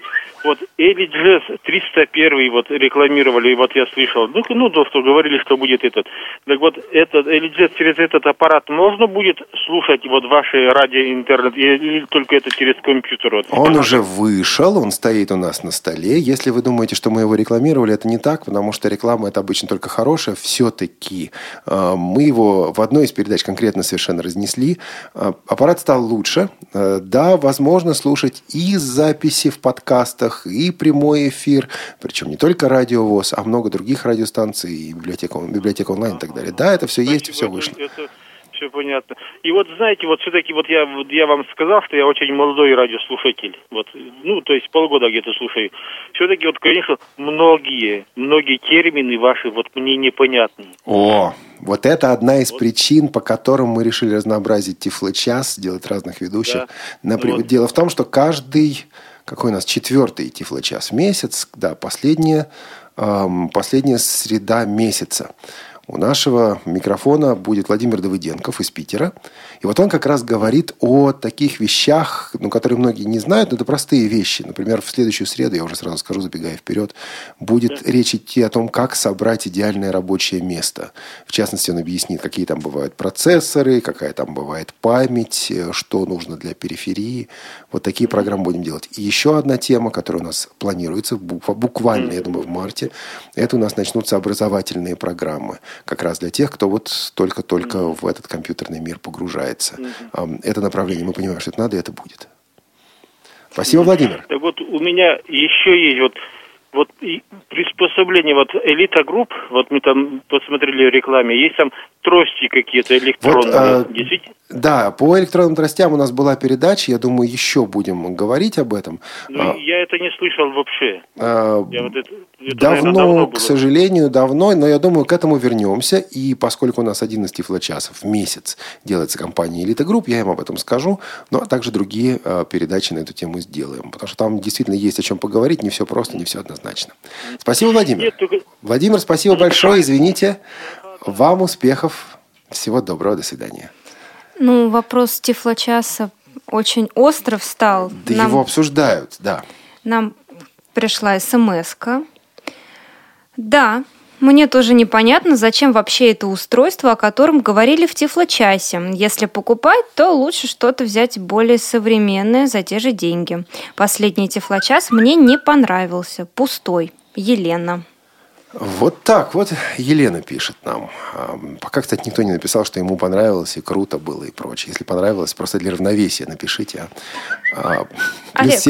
[SPEAKER 8] Вот Эли Джесс 301 вот рекламировали, и вот я слышал, ну, ну, то, что говорили, что будет этот. Так вот, этот Эли через этот аппарат можно будет слушать вот ваши радио, интернет, или только это через компьютер? Вот?
[SPEAKER 2] Он уже вышел, он стоит у нас на столе. Если вы думаете, что мы его рекламировали, это не так, потому что реклама это обычно только хорошая. Все-таки э, мы его в одной из передач конкретно совершенно разнесли. Э, аппарат стал лучше. Э, да, возможно слушать и записи в подкастах, и прямой эфир. Причем не только радио ВОЗ, а много других радиостанций, и библиотека, библиотека онлайн и так далее. Да, это все есть, все вышло.
[SPEAKER 8] Это все понятно. И вот знаете, вот все-таки вот я, вот я вам сказал, что я очень молодой радиослушатель. Вот, ну, то есть полгода где-то слушаю. Все-таки вот, конечно, многие, многие термины ваши вот мне непонятны.
[SPEAKER 2] О, вот это одна из причин, по которым мы решили разнообразить Тифло-час, сделать разных ведущих.
[SPEAKER 8] Да.
[SPEAKER 2] Например,
[SPEAKER 8] Вот.
[SPEAKER 2] Дело в том, что каждый, какой у нас четвертый Тифло-час в месяц, да, последняя, эм, последняя среда месяца. У нашего микрофона будет Владимир Давыденков из Питера. И вот он как раз говорит о таких вещах, ну, которые многие не знают, но это простые вещи. Например, в следующую среду, я уже сразу скажу, забегая вперед, будет речь идти о том, как собрать идеальное рабочее место. В частности, он объяснит, какие там бывают процессоры, какая там бывает память, э, что нужно для периферии. Вот такие программы будем делать. И еще одна тема, которая у нас планируется, буква- буквально, я думаю, в марте, это у нас начнутся образовательные программы. Как раз для тех, кто вот только-только в этот компьютерный мир погружается. Ам, Это направление, мы понимаем, что это надо, и это будет. Спасибо, Владимир.
[SPEAKER 8] Так вот, у меня еще есть вот вот и приспособление, вот элита групп, вот мы там посмотрели в рекламе, есть там трости какие-то электронные,
[SPEAKER 2] вот, э, Да, по электронным тростям у нас была передача, я думаю, еще будем говорить об этом.
[SPEAKER 8] Ну, а, я это не слышал вообще.
[SPEAKER 2] А, вот это, это, давно, наверное, давно к сожалению, давно, но я думаю, к этому вернемся, и поскольку у нас один из тифлочасов в месяц делается компанией Элита Групп, я им об этом скажу, но также другие э, передачи на эту тему сделаем, потому что там действительно есть о чем поговорить, не все просто, не все однозначно. Спасибо, Владимир. Нет, только... Владимир, спасибо большое, извините. Вам успехов. Всего доброго, до свидания.
[SPEAKER 3] Ну, вопрос Тифлочаса очень остро встал.
[SPEAKER 2] Да нам, его обсуждают, да.
[SPEAKER 3] Нам пришла смс -ка. Да, мне тоже непонятно, зачем вообще это устройство, о котором говорили в Тифлочасе. Если покупать, то лучше что-то взять более современное за те же деньги. Последний Тифлочас мне не понравился. Пустой. Елена.
[SPEAKER 2] Вот так вот Елена пишет нам. Пока, кстати, никто не написал, что ему понравилось и круто было и прочее. Если понравилось, просто для равновесия напишите. А, плюс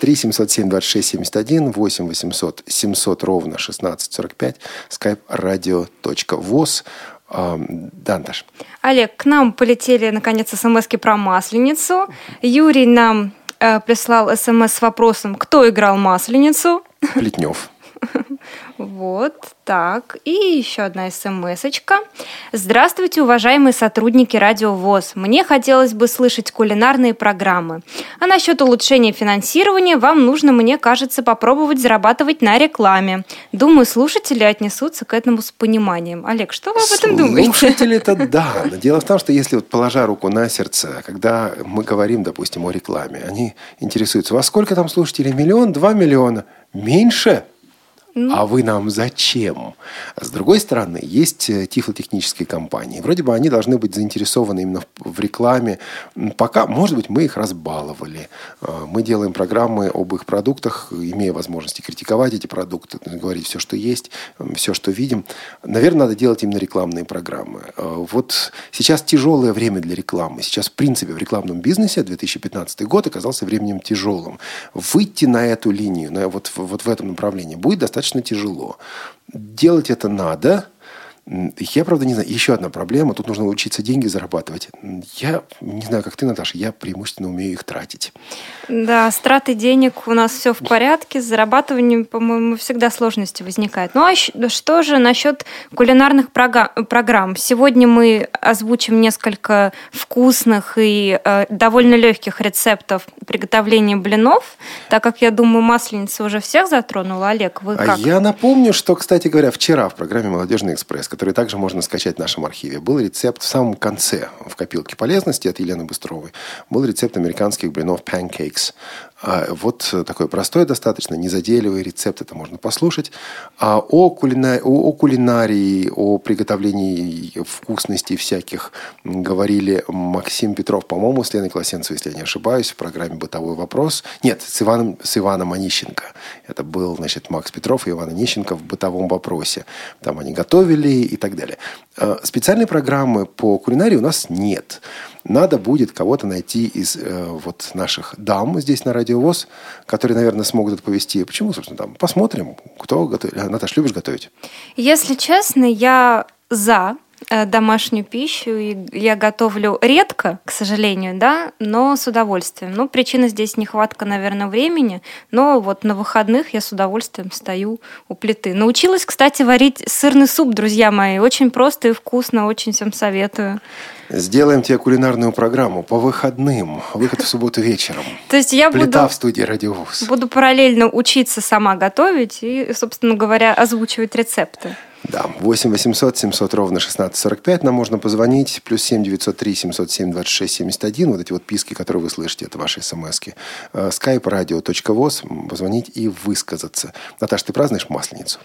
[SPEAKER 2] три семьсот семь двадцать шесть семьдесят один восемь восемьсот семьсот ровно шестнадцать сорок пять skype radio точка воз. Данташ.
[SPEAKER 3] Олег, к нам полетели, наконец, смс про Масленицу. Юрий нам э, прислал смс с вопросом, кто играл Масленицу.
[SPEAKER 2] Плетнев.
[SPEAKER 3] Вот так. И еще одна смс -очка. Здравствуйте, уважаемые сотрудники Радио ВОЗ. Мне хотелось бы слышать кулинарные программы. А насчет улучшения финансирования вам нужно, мне кажется, попробовать зарабатывать на рекламе. Думаю, слушатели отнесутся к этому с пониманием. Олег, что вы об этом думаете?
[SPEAKER 2] Слушатели-то да. Но дело в том, что если вот положа руку на сердце, когда мы говорим, допустим, о рекламе, они интересуются, во сколько там слушателей? Миллион? Два миллиона? Меньше? А вы нам зачем? С другой стороны, есть э, тифлотехнические компании. Вроде бы они должны быть заинтересованы именно в рекламе. Пока, может быть, мы их разбаловали. А, мы делаем программы об их продуктах, имея возможности критиковать эти продукты, говорить все, что есть, все, что видим. Наверное, надо делать именно рекламные программы. А, вот сейчас тяжелое время для рекламы. Сейчас, в принципе, в рекламном бизнесе 2015 год оказался временем тяжелым. Выйти на эту линию, на, вот, вот в этом направлении будет достаточно достаточно тяжело. Делать это надо, я, правда, не знаю. Еще одна проблема. Тут нужно учиться деньги зарабатывать. Я не знаю, как ты, Наташа, я преимущественно умею их тратить.
[SPEAKER 3] Да, с тратой денег у нас все в порядке. С зарабатыванием, по-моему, всегда сложности возникают. Ну а что же насчет кулинарных программ? Сегодня мы озвучим несколько вкусных и э, довольно легких рецептов приготовления блинов, так как, я думаю, масленица уже всех затронула. Олег, вы а как? А
[SPEAKER 2] я напомню, что, кстати говоря, вчера в программе «Молодежный экспресс», который также можно скачать в нашем архиве. Был рецепт в самом конце, в копилке полезности от Елены Быстровой. Был рецепт американских блинов pancakes. А вот такой простой достаточно, незадейливый рецепт, это можно послушать. А о, кулина... о, кулинарии, о приготовлении вкусностей всяких говорили Максим Петров, по-моему, с Леной Колосенцевой, если я не ошибаюсь, в программе «Бытовой вопрос». Нет, с Иваном, с Иваном Онищенко. Это был, значит, Макс Петров и Иван Онищенко в «Бытовом вопросе». Там они готовили и так далее. А, специальной программы по кулинарии у нас нет. Надо будет кого-то найти из э, вот наших дам здесь на Радиовоз, которые, наверное, смогут это повести. Почему, собственно, там? Посмотрим, кто готовит. Наташа, любишь готовить?
[SPEAKER 3] Если честно, я за домашнюю пищу. И я готовлю редко, к сожалению, да, но с удовольствием. Ну, причина здесь нехватка, наверное, времени, но вот на выходных я с удовольствием стою у плиты. Научилась, кстати, варить сырный суп, друзья мои. Очень просто и вкусно, очень всем советую.
[SPEAKER 2] Сделаем тебе кулинарную программу по выходным. Выход в субботу вечером.
[SPEAKER 3] То есть я
[SPEAKER 2] Плита
[SPEAKER 3] буду,
[SPEAKER 2] в студии Радиовуз.
[SPEAKER 3] Буду параллельно учиться сама готовить и, собственно говоря, озвучивать рецепты.
[SPEAKER 2] Да, 8 800 700 ровно 1645 нам можно позвонить. Плюс 7 903 707 26 71. Вот эти вот писки, которые вы слышите, это ваши смски. skype radio.voz. Позвонить и высказаться. Наташа, ты празднуешь Масленицу?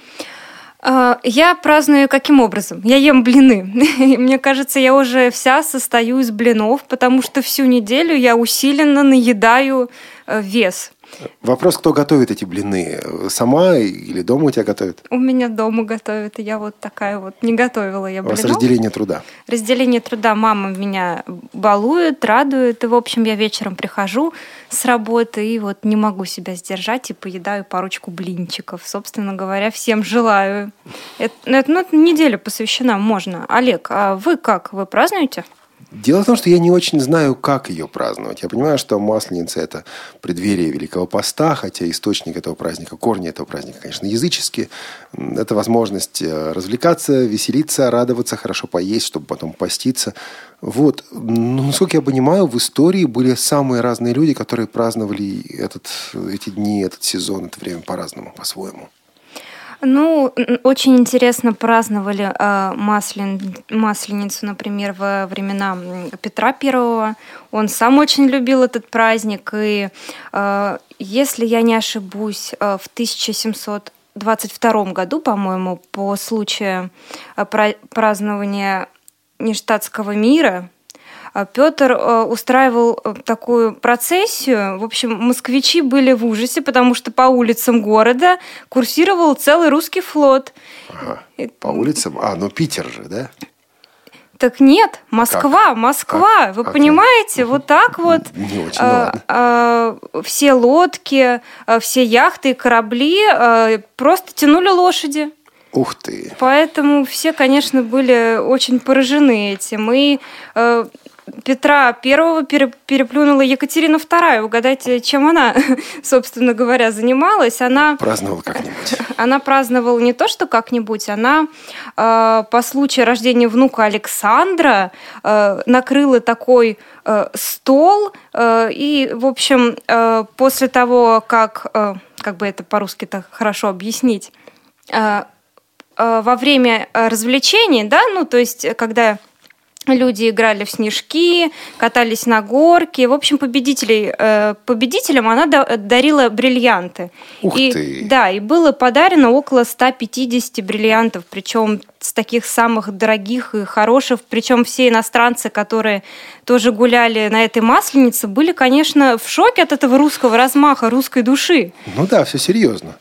[SPEAKER 3] А, я праздную каким образом? Я ем блины. Мне кажется, я уже вся состою из блинов, потому что всю неделю я усиленно наедаю э, вес.
[SPEAKER 2] Вопрос, кто готовит эти блины? Сама или дома у тебя готовят?
[SPEAKER 3] У меня дома готовят, и я вот такая вот не готовила я
[SPEAKER 2] У вас
[SPEAKER 3] блинов.
[SPEAKER 2] разделение труда.
[SPEAKER 3] Разделение труда мама меня балует, радует. И, в общем, я вечером прихожу с работы и вот не могу себя сдержать и поедаю парочку блинчиков. Собственно говоря, всем желаю. Это, это, ну, это неделя посвящена, можно. Олег, а вы как? Вы празднуете?
[SPEAKER 2] Дело в том, что я не очень знаю, как ее праздновать. Я понимаю, что Масленица – это преддверие Великого Поста, хотя источник этого праздника, корни этого праздника, конечно, языческие. Это возможность э, развлекаться, веселиться, радоваться, хорошо поесть, чтобы потом поститься. Вот. Но, насколько я понимаю, в истории были самые разные люди, которые праздновали этот, эти дни, этот сезон, это время по-разному, по-своему.
[SPEAKER 3] Ну, очень интересно праздновали э, маслен, Масленицу, например, во времена Петра Первого. Он сам очень любил этот праздник. И, э, если я не ошибусь, э, в 1722 году, по-моему, по случаю пра- празднования Ништадтского мира, Петр э, устраивал э, такую процессию. В общем, москвичи были в ужасе, потому что по улицам города курсировал целый русский флот.
[SPEAKER 2] Ага. По улицам. А, ну Питер же, да?
[SPEAKER 3] Так нет, Москва, Москва,
[SPEAKER 2] Как?
[SPEAKER 3] вы
[SPEAKER 2] Как?
[SPEAKER 3] понимаете, вот так вот.
[SPEAKER 2] Не очень,
[SPEAKER 3] э,
[SPEAKER 2] ну
[SPEAKER 3] э, все лодки, э, все яхты и корабли э, просто тянули лошади.
[SPEAKER 2] Ух ты.
[SPEAKER 3] Поэтому все, конечно, были очень поражены этим. И э, Петра Первого пере- переплюнула Екатерина II. Угадайте, чем она, собственно говоря, занималась? Она
[SPEAKER 2] Праздновал как-нибудь.
[SPEAKER 3] она праздновала не то, что как-нибудь, она э, по случаю рождения внука Александра э, накрыла такой э, стол, э, и, в общем, э, после того, как, э, как бы это по-русски-то хорошо объяснить, э, э, во время развлечений, да, ну, то есть, когда люди играли в снежки, катались на горке. В общем, победителей, э, победителям она да- дарила бриллианты.
[SPEAKER 2] Ух
[SPEAKER 3] и,
[SPEAKER 2] ты!
[SPEAKER 3] Да, и было подарено около 150 бриллиантов, причем с таких самых дорогих и хороших. Причем все иностранцы, которые тоже гуляли на этой масленице, были, конечно, в шоке от этого русского размаха, русской души.
[SPEAKER 2] Ну да, все серьезно.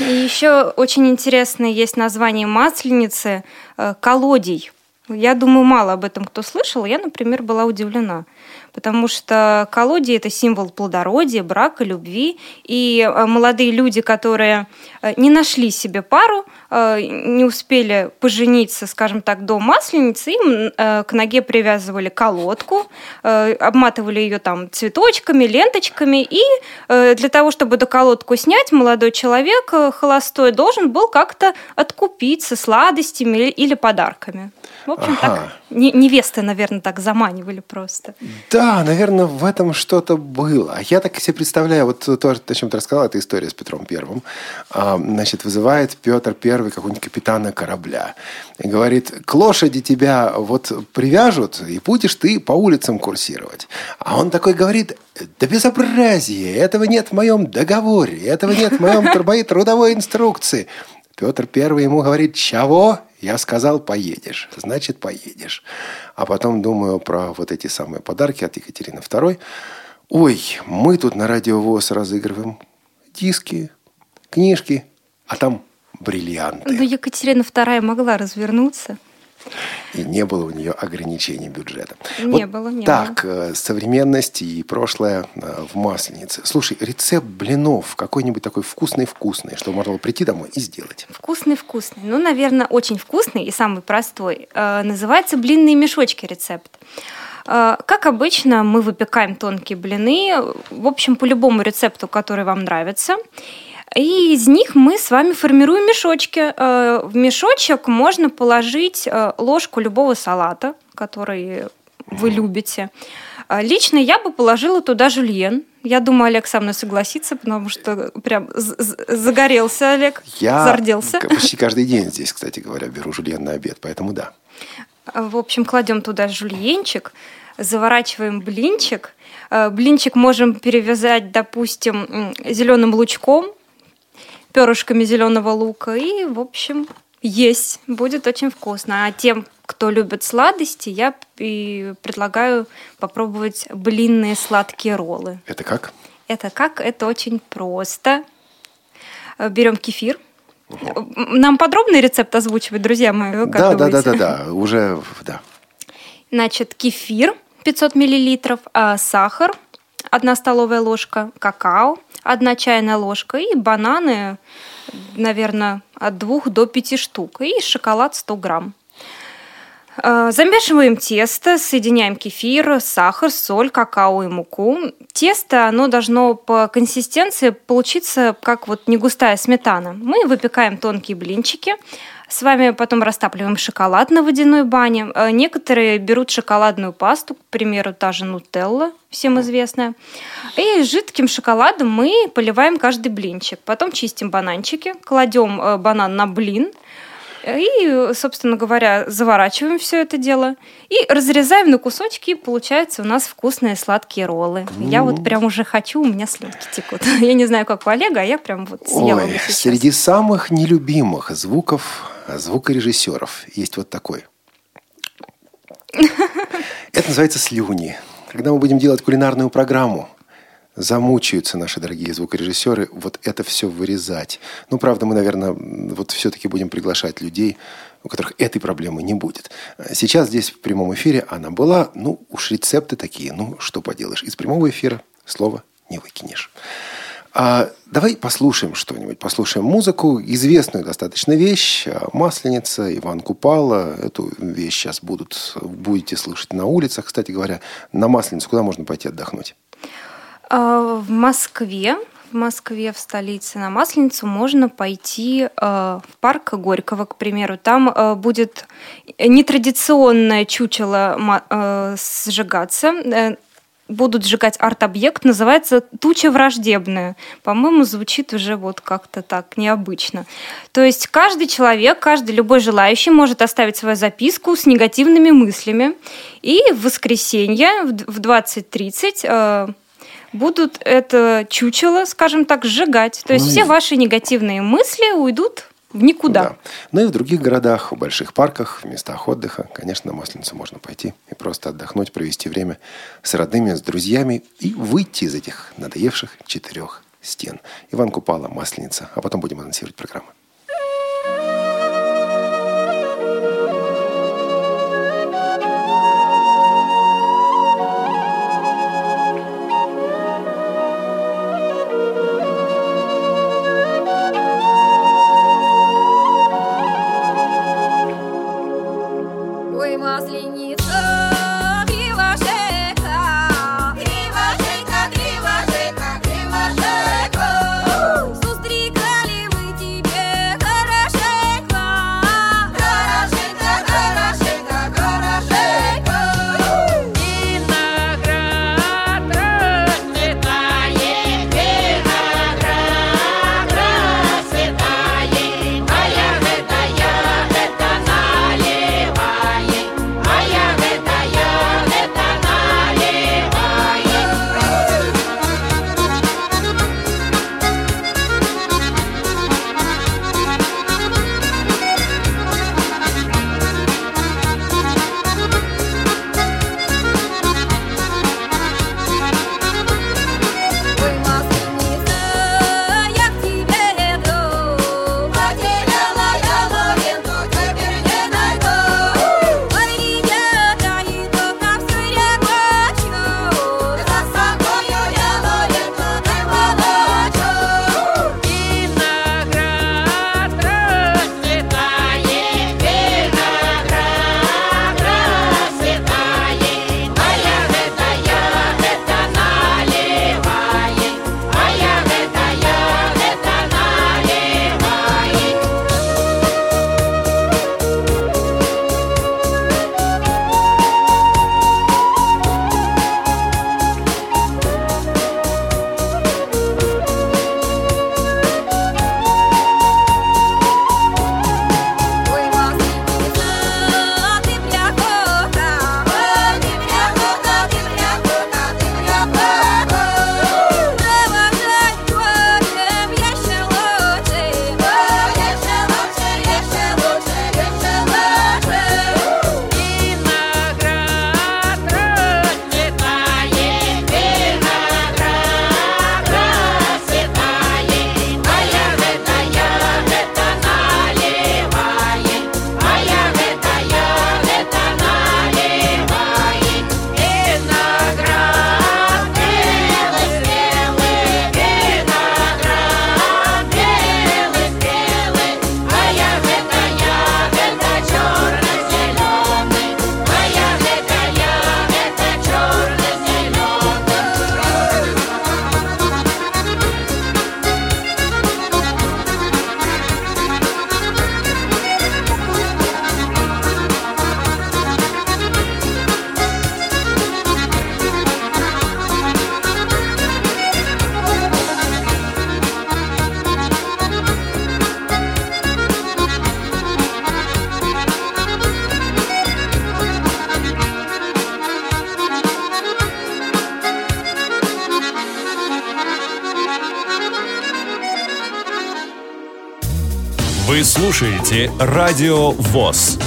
[SPEAKER 3] И еще очень интересное есть название масленицы э, колодий. Я думаю, мало об этом кто слышал. Я, например, была удивлена. Потому что колодий – это символ плодородия, брака, любви. И э, молодые люди, которые э, не нашли себе пару, э, не успели пожениться, скажем так, до масленицы, им к ноге привязывали колодку, обматывали ее там цветочками, ленточками. И для того, чтобы эту колодку снять, молодой человек холостой должен был как-то откупиться сладостями или подарками. В общем,
[SPEAKER 2] Ага.
[SPEAKER 3] так не- невесты, наверное, так заманивали просто.
[SPEAKER 2] Да, наверное, в этом что-то было. Я так себе представляю, вот то, о чем ты рассказала, эта история с Петром Первым. А, Значит, вызывает Петр Первый какого-нибудь капитана корабля. И говорит, к лошади тебя вот привяжут, и будешь ты по улицам курсировать. А он такой говорит, да безобразие, этого нет в моем договоре, этого нет в моем трудовой инструкции. Петр Первый ему говорит, чего? Я сказал, поедешь. Значит, поедешь. А потом думаю про вот эти самые подарки от Екатерины II. Ой, мы тут на радиовоз разыгрываем диски, книжки, а там бриллианты.
[SPEAKER 3] Но Екатерина II могла развернуться.
[SPEAKER 2] И не было у нее ограничений бюджета.
[SPEAKER 3] Не
[SPEAKER 2] Вот
[SPEAKER 3] было, не
[SPEAKER 2] так, э, современность и прошлое э, в масленице. Слушай, рецепт блинов какой-нибудь такой вкусный-вкусный, что можно было прийти домой и сделать.
[SPEAKER 3] Вкусный-вкусный. Ну, наверное, очень вкусный и самый простой. Э, Называется блинные мешочки рецепт. Как обычно, мы выпекаем тонкие блины, в общем, по любому рецепту, который вам нравится. И из них мы с вами формируем мешочки. Э, В мешочек можно положить э, ложку любого салата, который вы любите. Э, Лично я бы положила туда жульен. Я думаю, Олег со мной согласится, потому что прям загорелся Олег,
[SPEAKER 2] Я
[SPEAKER 3] зарделся.
[SPEAKER 2] почти каждый день здесь, кстати говоря, беру жульен на обед, поэтому да.
[SPEAKER 3] В общем, кладем туда жульенчик, заворачиваем блинчик. Блинчик можем перевязать, допустим, зеленым лучком, перышками зеленого лука. И, в общем, есть. Будет очень вкусно. А тем, кто любит сладости, я и предлагаю попробовать блинные сладкие роллы.
[SPEAKER 2] Это как?
[SPEAKER 3] Это как? Это очень просто. Э, Берем кефир. Нам подробный рецепт озвучивать, друзья мои? Как
[SPEAKER 2] да, да, да, да, да, уже, да.
[SPEAKER 3] Значит, кефир 500 миллилитров, а сахар 1 столовая ложка, какао 1 чайная ложка и бананы, наверное, от 2 до 5 штук и шоколад 100 грамм. А, Замешиваем тесто, соединяем кефир, сахар, соль, какао и муку. Тесто, оно должно по консистенции получиться как вот не густая сметана. Мы выпекаем тонкие блинчики. С вами потом растапливаем шоколад на водяной бане. А Некоторые берут шоколадную пасту, к примеру, та же нутелла, всем известная. И жидким шоколадом мы поливаем каждый блинчик. Потом чистим бананчики, кладем э, банан на блин, и, собственно говоря, заворачиваем все это дело и разрезаем на кусочки, и получаются у нас вкусные сладкие роллы. Я вот прям уже хочу, у меня слюнки текут. Я не знаю, как у Олега, а я прям вот съела
[SPEAKER 2] Ой,
[SPEAKER 3] бы сейчас.
[SPEAKER 2] среди самых нелюбимых звуков звукорежиссеров есть вот такой. Это называется слюни. Когда мы будем делать кулинарную программу, замучаются наши дорогие звукорежиссеры вот это все вырезать. Ну, правда, мы, наверное, вот все-таки будем приглашать людей, у которых этой проблемы не будет. Сейчас здесь в прямом эфире она была, ну, уж рецепты такие, ну, что поделаешь. Из прямого эфира слово не выкинешь. А, давай послушаем что-нибудь, послушаем музыку, известную достаточно вещь, а, «Масленица», Иван Купала. Эту вещь сейчас будут, будете слышать на улицах. Кстати говоря, на Масленицу куда можно пойти отдохнуть?
[SPEAKER 3] А, В Москве, в Москве, в столице на Масленицу можно пойти э, в парк Горького, к примеру. Там э, будет нетрадиционное чучело э, сжигаться. Будут сжигать арт-объект, называется «Туча враждебная». По-моему, звучит уже вот как-то так необычно. То есть каждый человек, каждый любой желающий может оставить свою записку с негативными мыслями. И в воскресенье в д- в 20.30 э, будут это чучело, скажем так, сжигать. То есть все ваши негативные мысли уйдут в никуда.
[SPEAKER 2] Да. Ну и в других городах, в больших парках, в местах отдыха, конечно, на Масленицу можно пойти и просто отдохнуть, провести время с родными, с друзьями и выйти из этих надоевших четырех стен. Иван Купала, Масленица. А потом будем анонсировать программу.
[SPEAKER 9] Масленица,
[SPEAKER 4] слушаете Радио ВОЗ.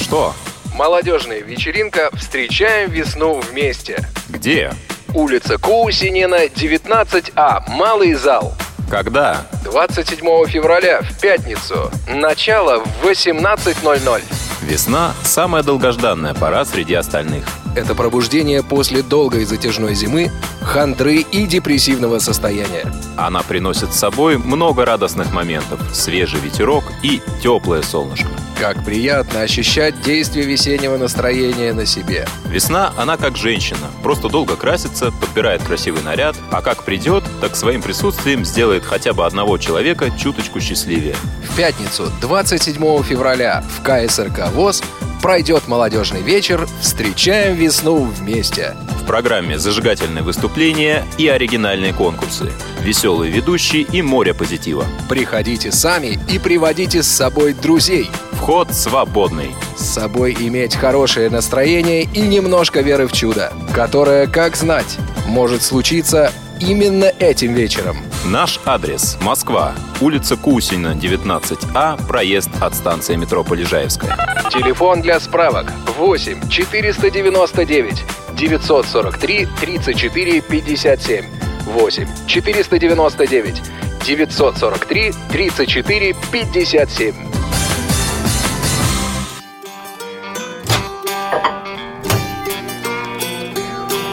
[SPEAKER 10] Что? Молодежная вечеринка «Встречаем весну вместе».
[SPEAKER 4] Где?
[SPEAKER 10] Улица Кусинина, 19А, Малый зал.
[SPEAKER 4] Когда?
[SPEAKER 10] 27 февраля, в пятницу. Начало в 18.00.
[SPEAKER 4] Весна – самая долгожданная пора среди остальных.
[SPEAKER 10] Это пробуждение после долгой затяжной зимы, хандры и депрессивного состояния.
[SPEAKER 4] Она приносит с собой много радостных моментов, свежий ветерок и теплое солнышко.
[SPEAKER 10] Как приятно ощущать действие весеннего настроения на себе.
[SPEAKER 4] Весна, она как женщина. Просто долго красится, подбирает красивый наряд, а как придет, так своим присутствием сделает хотя бы одного человека чуточку счастливее.
[SPEAKER 10] В пятницу, 27 февраля, в КСРК ВОЗ пройдет молодежный вечер «Встречаем весну вместе».
[SPEAKER 4] В программе зажигательные выступления и оригинальные конкурсы. Веселые ведущие и море позитива.
[SPEAKER 10] Приходите сами и приводите с собой друзей.
[SPEAKER 4] Вход свободный.
[SPEAKER 10] С собой иметь хорошее настроение и немножко веры в чудо, которое, как знать, может случиться именно этим вечером.
[SPEAKER 4] Наш адрес – Москва, улица Кусина, 19А, проезд от станции метро Полежаевская.
[SPEAKER 10] Телефон для справок 8 499 943 34 57 8 499 943 34 57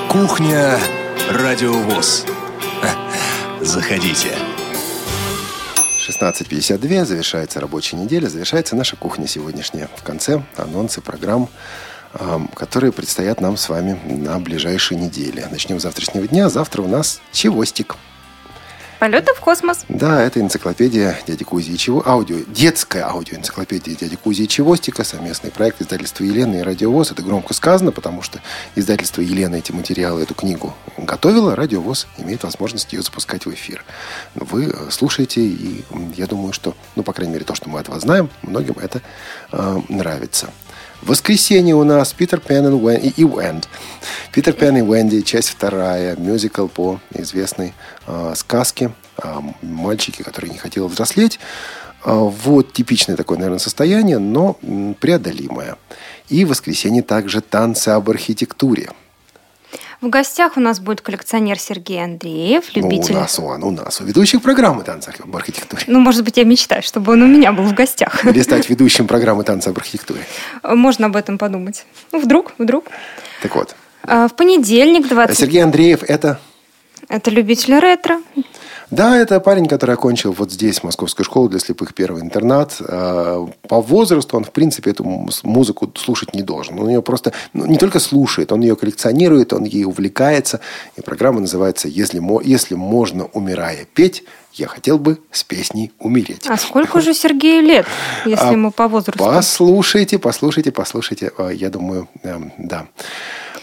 [SPEAKER 1] Кухня Радиовоз. Заходите.
[SPEAKER 2] 16.52, завершается рабочая неделя, завершается наша кухня сегодняшняя. В конце анонсы программ, ам, которые предстоят нам с вами на ближайшие недели. Начнем с завтрашнего дня. Завтра у нас чевостик.
[SPEAKER 3] Полеты в космос.
[SPEAKER 2] Да, это энциклопедия дяди Кузи и Чего, аудио, детская аудиоэнциклопедия дяди Кузи и Чевостика, совместный проект издательства Елены и Радиовоз. Это громко сказано, потому что издательство Елена эти материалы, эту книгу готовило, Радиовоз имеет возможность ее запускать в эфир. Вы э, слушаете, и я думаю, что, ну, по крайней мере, то, что мы от вас знаем, многим это э, нравится. В воскресенье у нас Питер Пен и Уэн- и Уэнд. Питер Пен и Уэнди, часть вторая, мюзикл по известной э, сказке о мальчике, который не хотел взрослеть. А, Вот типичное такое, наверное, состояние, но преодолимое. И в воскресенье также танцы об архитектуре.
[SPEAKER 3] В гостях у нас будет коллекционер Сергей Андреев, любитель...
[SPEAKER 2] Ну, у нас, он, у нас, у ведущих программы танцы об архитектуре.
[SPEAKER 3] Ну, может быть, я мечтаю, чтобы он у меня был в гостях.
[SPEAKER 2] Или стать ведущим программы танцы об архитектуре.
[SPEAKER 3] Можно об этом подумать. Ну, вдруг, вдруг.
[SPEAKER 2] Так вот,
[SPEAKER 3] А, В понедельник, 20...
[SPEAKER 2] Сергей Андреев это
[SPEAKER 3] Это любитель ретро.
[SPEAKER 2] Да, это парень, который окончил вот здесь Московскую школу для слепых первый интернат. Э, По возрасту он, в принципе, эту музыку слушать не должен. Он ее просто ну, не только слушает, он ее коллекционирует, он ей увлекается. И программа называется «Если, если можно, умирая, петь, я хотел бы с песней умереть».
[SPEAKER 3] А сколько же Сергею лет, если
[SPEAKER 2] А,
[SPEAKER 3] ему по возрасту?
[SPEAKER 2] Послушайте, послушайте, послушайте. Э, Я думаю, эм, да.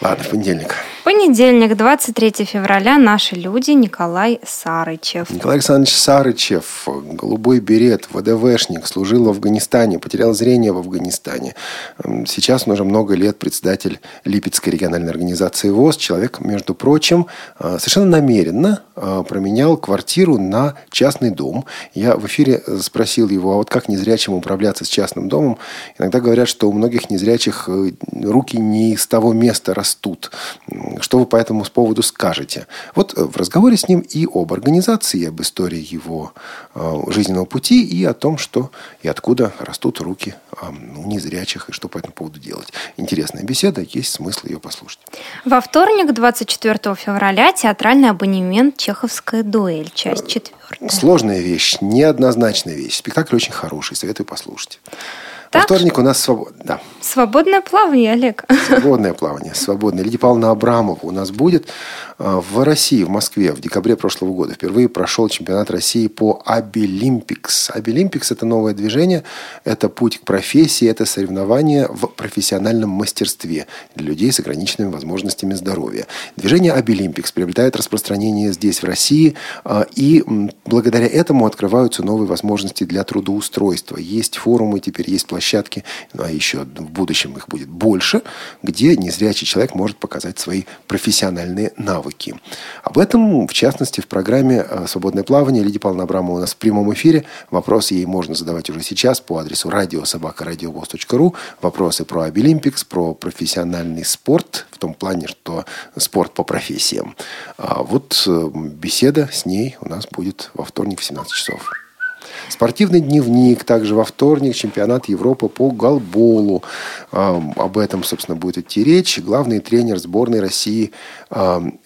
[SPEAKER 2] Ладно, в понедельник.
[SPEAKER 3] Понедельник, 23 февраля, наши люди Николай Сарычев.
[SPEAKER 2] Николай Александрович Сарычев, голубой берет, ВДВшник, служил в Афганистане, потерял зрение в Афганистане. Сейчас он уже много лет председатель Липецкой региональной организации ВОЗ. Человек, между прочим, э, совершенно намеренно э, променял квартиру на частный дом. Я в эфире э, спросил его, а вот как незрячим управляться с частным домом? Иногда говорят, что у многих незрячих э, руки не с того места растут. Что вы по этому поводу скажете? Вот э, в разговоре с ним и об организации, об истории его э, жизненного пути, и о том, что и откуда растут руки э, у незрячих, и что по этому поводу делать. Интересная беседа, есть смысл ее послушать.
[SPEAKER 3] Во вторник, 24 февраля, театральный абонемент «Чеховская дуэль», часть четвертая.
[SPEAKER 2] Сложная вещь, неоднозначная вещь. Спектакль очень хороший, советую послушать. Во вторник у нас свобод... да,
[SPEAKER 3] Свободное плавание, Олег.
[SPEAKER 2] свободное плавание. Свободное. Лидия Павловна Абрамова у нас будет э, в России, в Москве в декабре прошлого года. Впервые прошел чемпионат России по Абилимпикс. Абилимпикс – это новое движение, это путь к профессии, это соревнование в профессиональном мастерстве для людей с ограниченными возможностями здоровья. Движение Абилимпикс приобретает распространение здесь, в России, э, и благодаря этому открываются новые возможности для трудоустройства. Есть форумы, теперь есть площадки площадки, ну, а еще в будущем их будет больше, где незрячий человек может показать свои профессиональные навыки. Об этом, в частности, в программе э, «Свободное плавание» Лидия Павловна Абрамова у нас в прямом эфире. Вопросы ей можно задавать уже сейчас по адресу радиособакарадиовоз.ру. Вопросы про Обилимпикс, про профессиональный спорт, в том плане, что спорт по профессиям. А вот э, беседа с ней у нас будет во вторник в 17 часов. Спортивный дневник. Также во вторник чемпионат Европы по голболу. Об этом, собственно, будет идти речь. Главный тренер сборной России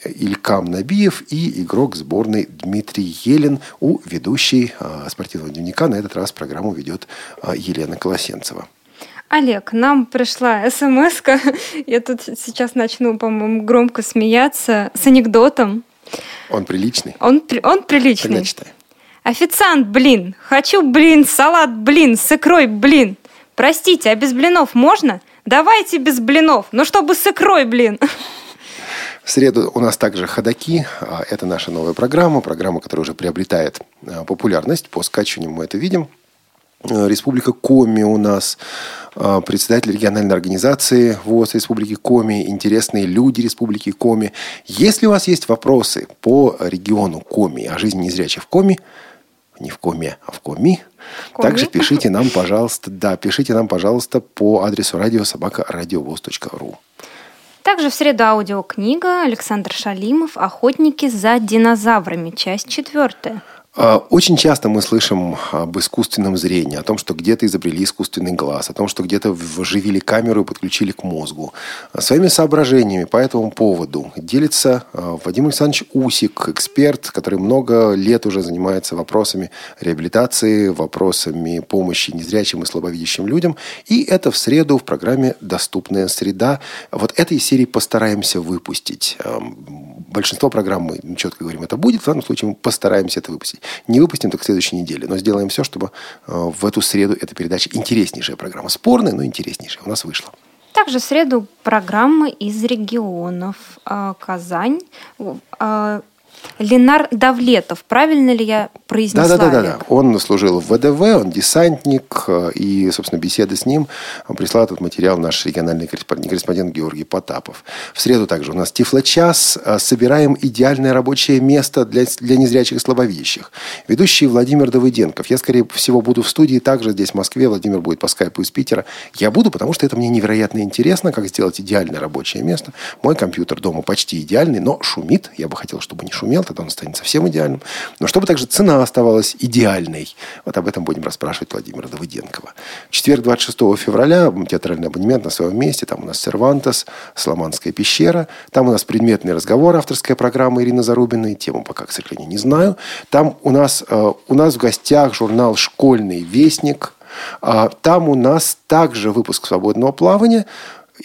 [SPEAKER 2] Илькам Набиев и игрок сборной Дмитрий Елен у ведущей а, спортивного дневника. На этот раз программу ведет а, Елена Колосенцева.
[SPEAKER 3] Олег, нам пришла смс -ка. Я тут сейчас начну, по-моему, громко смеяться с анекдотом.
[SPEAKER 2] Он приличный?
[SPEAKER 3] Он, он приличный.
[SPEAKER 2] Читай.
[SPEAKER 3] Официант, блин. Хочу, блин, салат, блин, с икрой, блин. Простите, а без блинов можно? Давайте без блинов, но чтобы с икрой, блин.
[SPEAKER 2] В среду у нас также ходаки. А, это наша новая программа, программа, которая уже приобретает а, популярность. По скачиванию мы это видим. А, Республика Коми у нас, председатель региональной организации ВОЗ Республики Коми, интересные люди Республики Коми. Если у вас есть вопросы по региону Коми, о жизни незрячих в Коми, не в коме, а в коми. коми. Также пишите нам, пожалуйста, да, пишите нам, пожалуйста, по адресу радиособака.радиовоз.ру.
[SPEAKER 3] Также в среду аудиокнига Александр Шалимов «Охотники за динозаврами», часть четвертая.
[SPEAKER 2] А, очень часто мы слышим об искусственном зрении, о том, что где-то изобрели искусственный глаз, о том, что где-то вживили камеру и подключили к мозгу. Своими соображениями по этому поводу делится а, Вадим Александрович Усик, эксперт, который много лет уже занимается вопросами реабилитации, вопросами помощи незрячим и слабовидящим людям. И это в среду в программе «Доступная среда». Вот этой серии постараемся выпустить. Большинство программ мы четко говорим, это будет. В данном случае мы постараемся это выпустить. Не выпустим в следующей неделе, но сделаем все, чтобы э, в эту среду эта передача интереснейшая программа. Спорная, но интереснейшая у нас вышла.
[SPEAKER 3] Также в среду программы из регионов. Э, Казань, э, Ленар Давлетов. Правильно ли я произнесла?
[SPEAKER 2] Да, да, да, да. Он служил в ВДВ, он десантник, э, и, собственно, беседы с ним прислал этот материал наш региональный корреспондент Георгий Потапов. В среду также у нас Тифло-час. Э, собираем идеальное рабочее место для, для незрячих и слабовидящих. Ведущий Владимир Давыденков. Я, скорее всего, буду в студии также здесь, в Москве. Владимир будет по скайпу из Питера. Я буду, потому что это мне невероятно интересно, как сделать идеальное рабочее место. Мой компьютер дома почти идеальный, но шумит. Я бы хотел, чтобы не шумел, тогда он станет совсем идеальным. Но чтобы также цена оставалась идеальной. Вот об этом будем расспрашивать Владимира Давыденкова. В четверг, 26 февраля, театральный абонемент на своем месте. Там у нас Сервантес, Сломанская пещера. Там у нас предметный разговор, авторская программа Ирины Зарубиной. Тему пока, к сожалению, не знаю. Там у нас, э, у нас в гостях журнал «Школьный вестник». А там у нас также выпуск свободного плавания –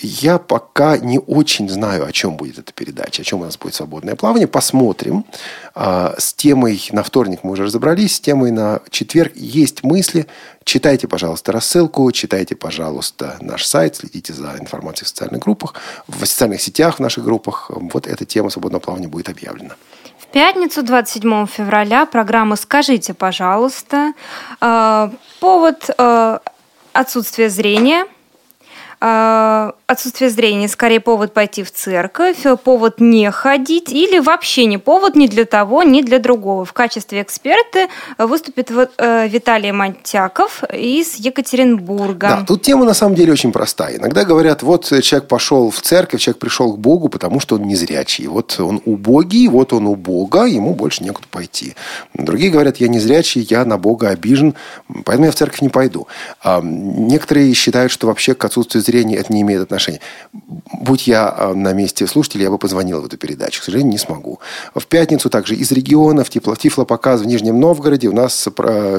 [SPEAKER 2] я пока не очень знаю, о чем будет эта передача, о чем у нас будет свободное плавание. Посмотрим. А, с темой на вторник мы уже разобрались, с темой на четверг есть мысли. Читайте, пожалуйста, рассылку, читайте, пожалуйста, наш сайт, следите за информацией в социальных группах, в социальных сетях в наших группах. Вот эта тема свободного плавания будет объявлена.
[SPEAKER 3] В пятницу, 27 февраля, программа «Скажите, пожалуйста». А, повод а, отсутствия зрения – отсутствие зрения скорее повод пойти в церковь, повод не ходить или вообще не повод ни для того, ни для другого. В качестве эксперта выступит э, Виталий Монтяков из Екатеринбурга.
[SPEAKER 2] Да, тут тема на самом деле очень простая. Иногда говорят, вот человек пошел в церковь, человек пришел к Богу, потому что он незрячий. Вот он убогий, вот он у Бога, ему больше некуда пойти. Другие говорят, я незрячий, я на Бога обижен, поэтому я в церковь не пойду. А некоторые считают, что вообще к отсутствию зрения это не имеет отношения. Будь я а, на месте слушателя, я бы позвонил в эту передачу. К сожалению, не смогу. В пятницу также из регионов Тифло, Тифлопоказ в Нижнем Новгороде. У нас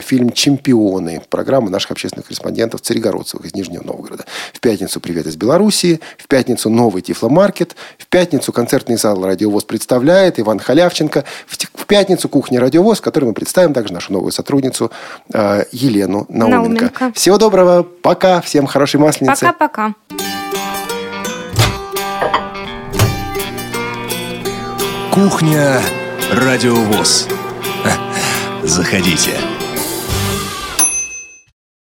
[SPEAKER 2] фильм «Чемпионы». Программа наших общественных корреспондентов Царегородцевых из Нижнего Новгорода. В пятницу «Привет из Белоруссии». В пятницу «Новый Тифломаркет». В пятницу концертный зал «Радиовоз» представляет Иван Халявченко. В пятницу «Кухня Радиовоз», в которой мы представим также нашу новую сотрудницу а, Елену Науменко. Науменко. Всего доброго. Пока. Всем хорошей масленицы.
[SPEAKER 3] Пока-пока. Пока.
[SPEAKER 1] Кухня Радиовоз. Заходите.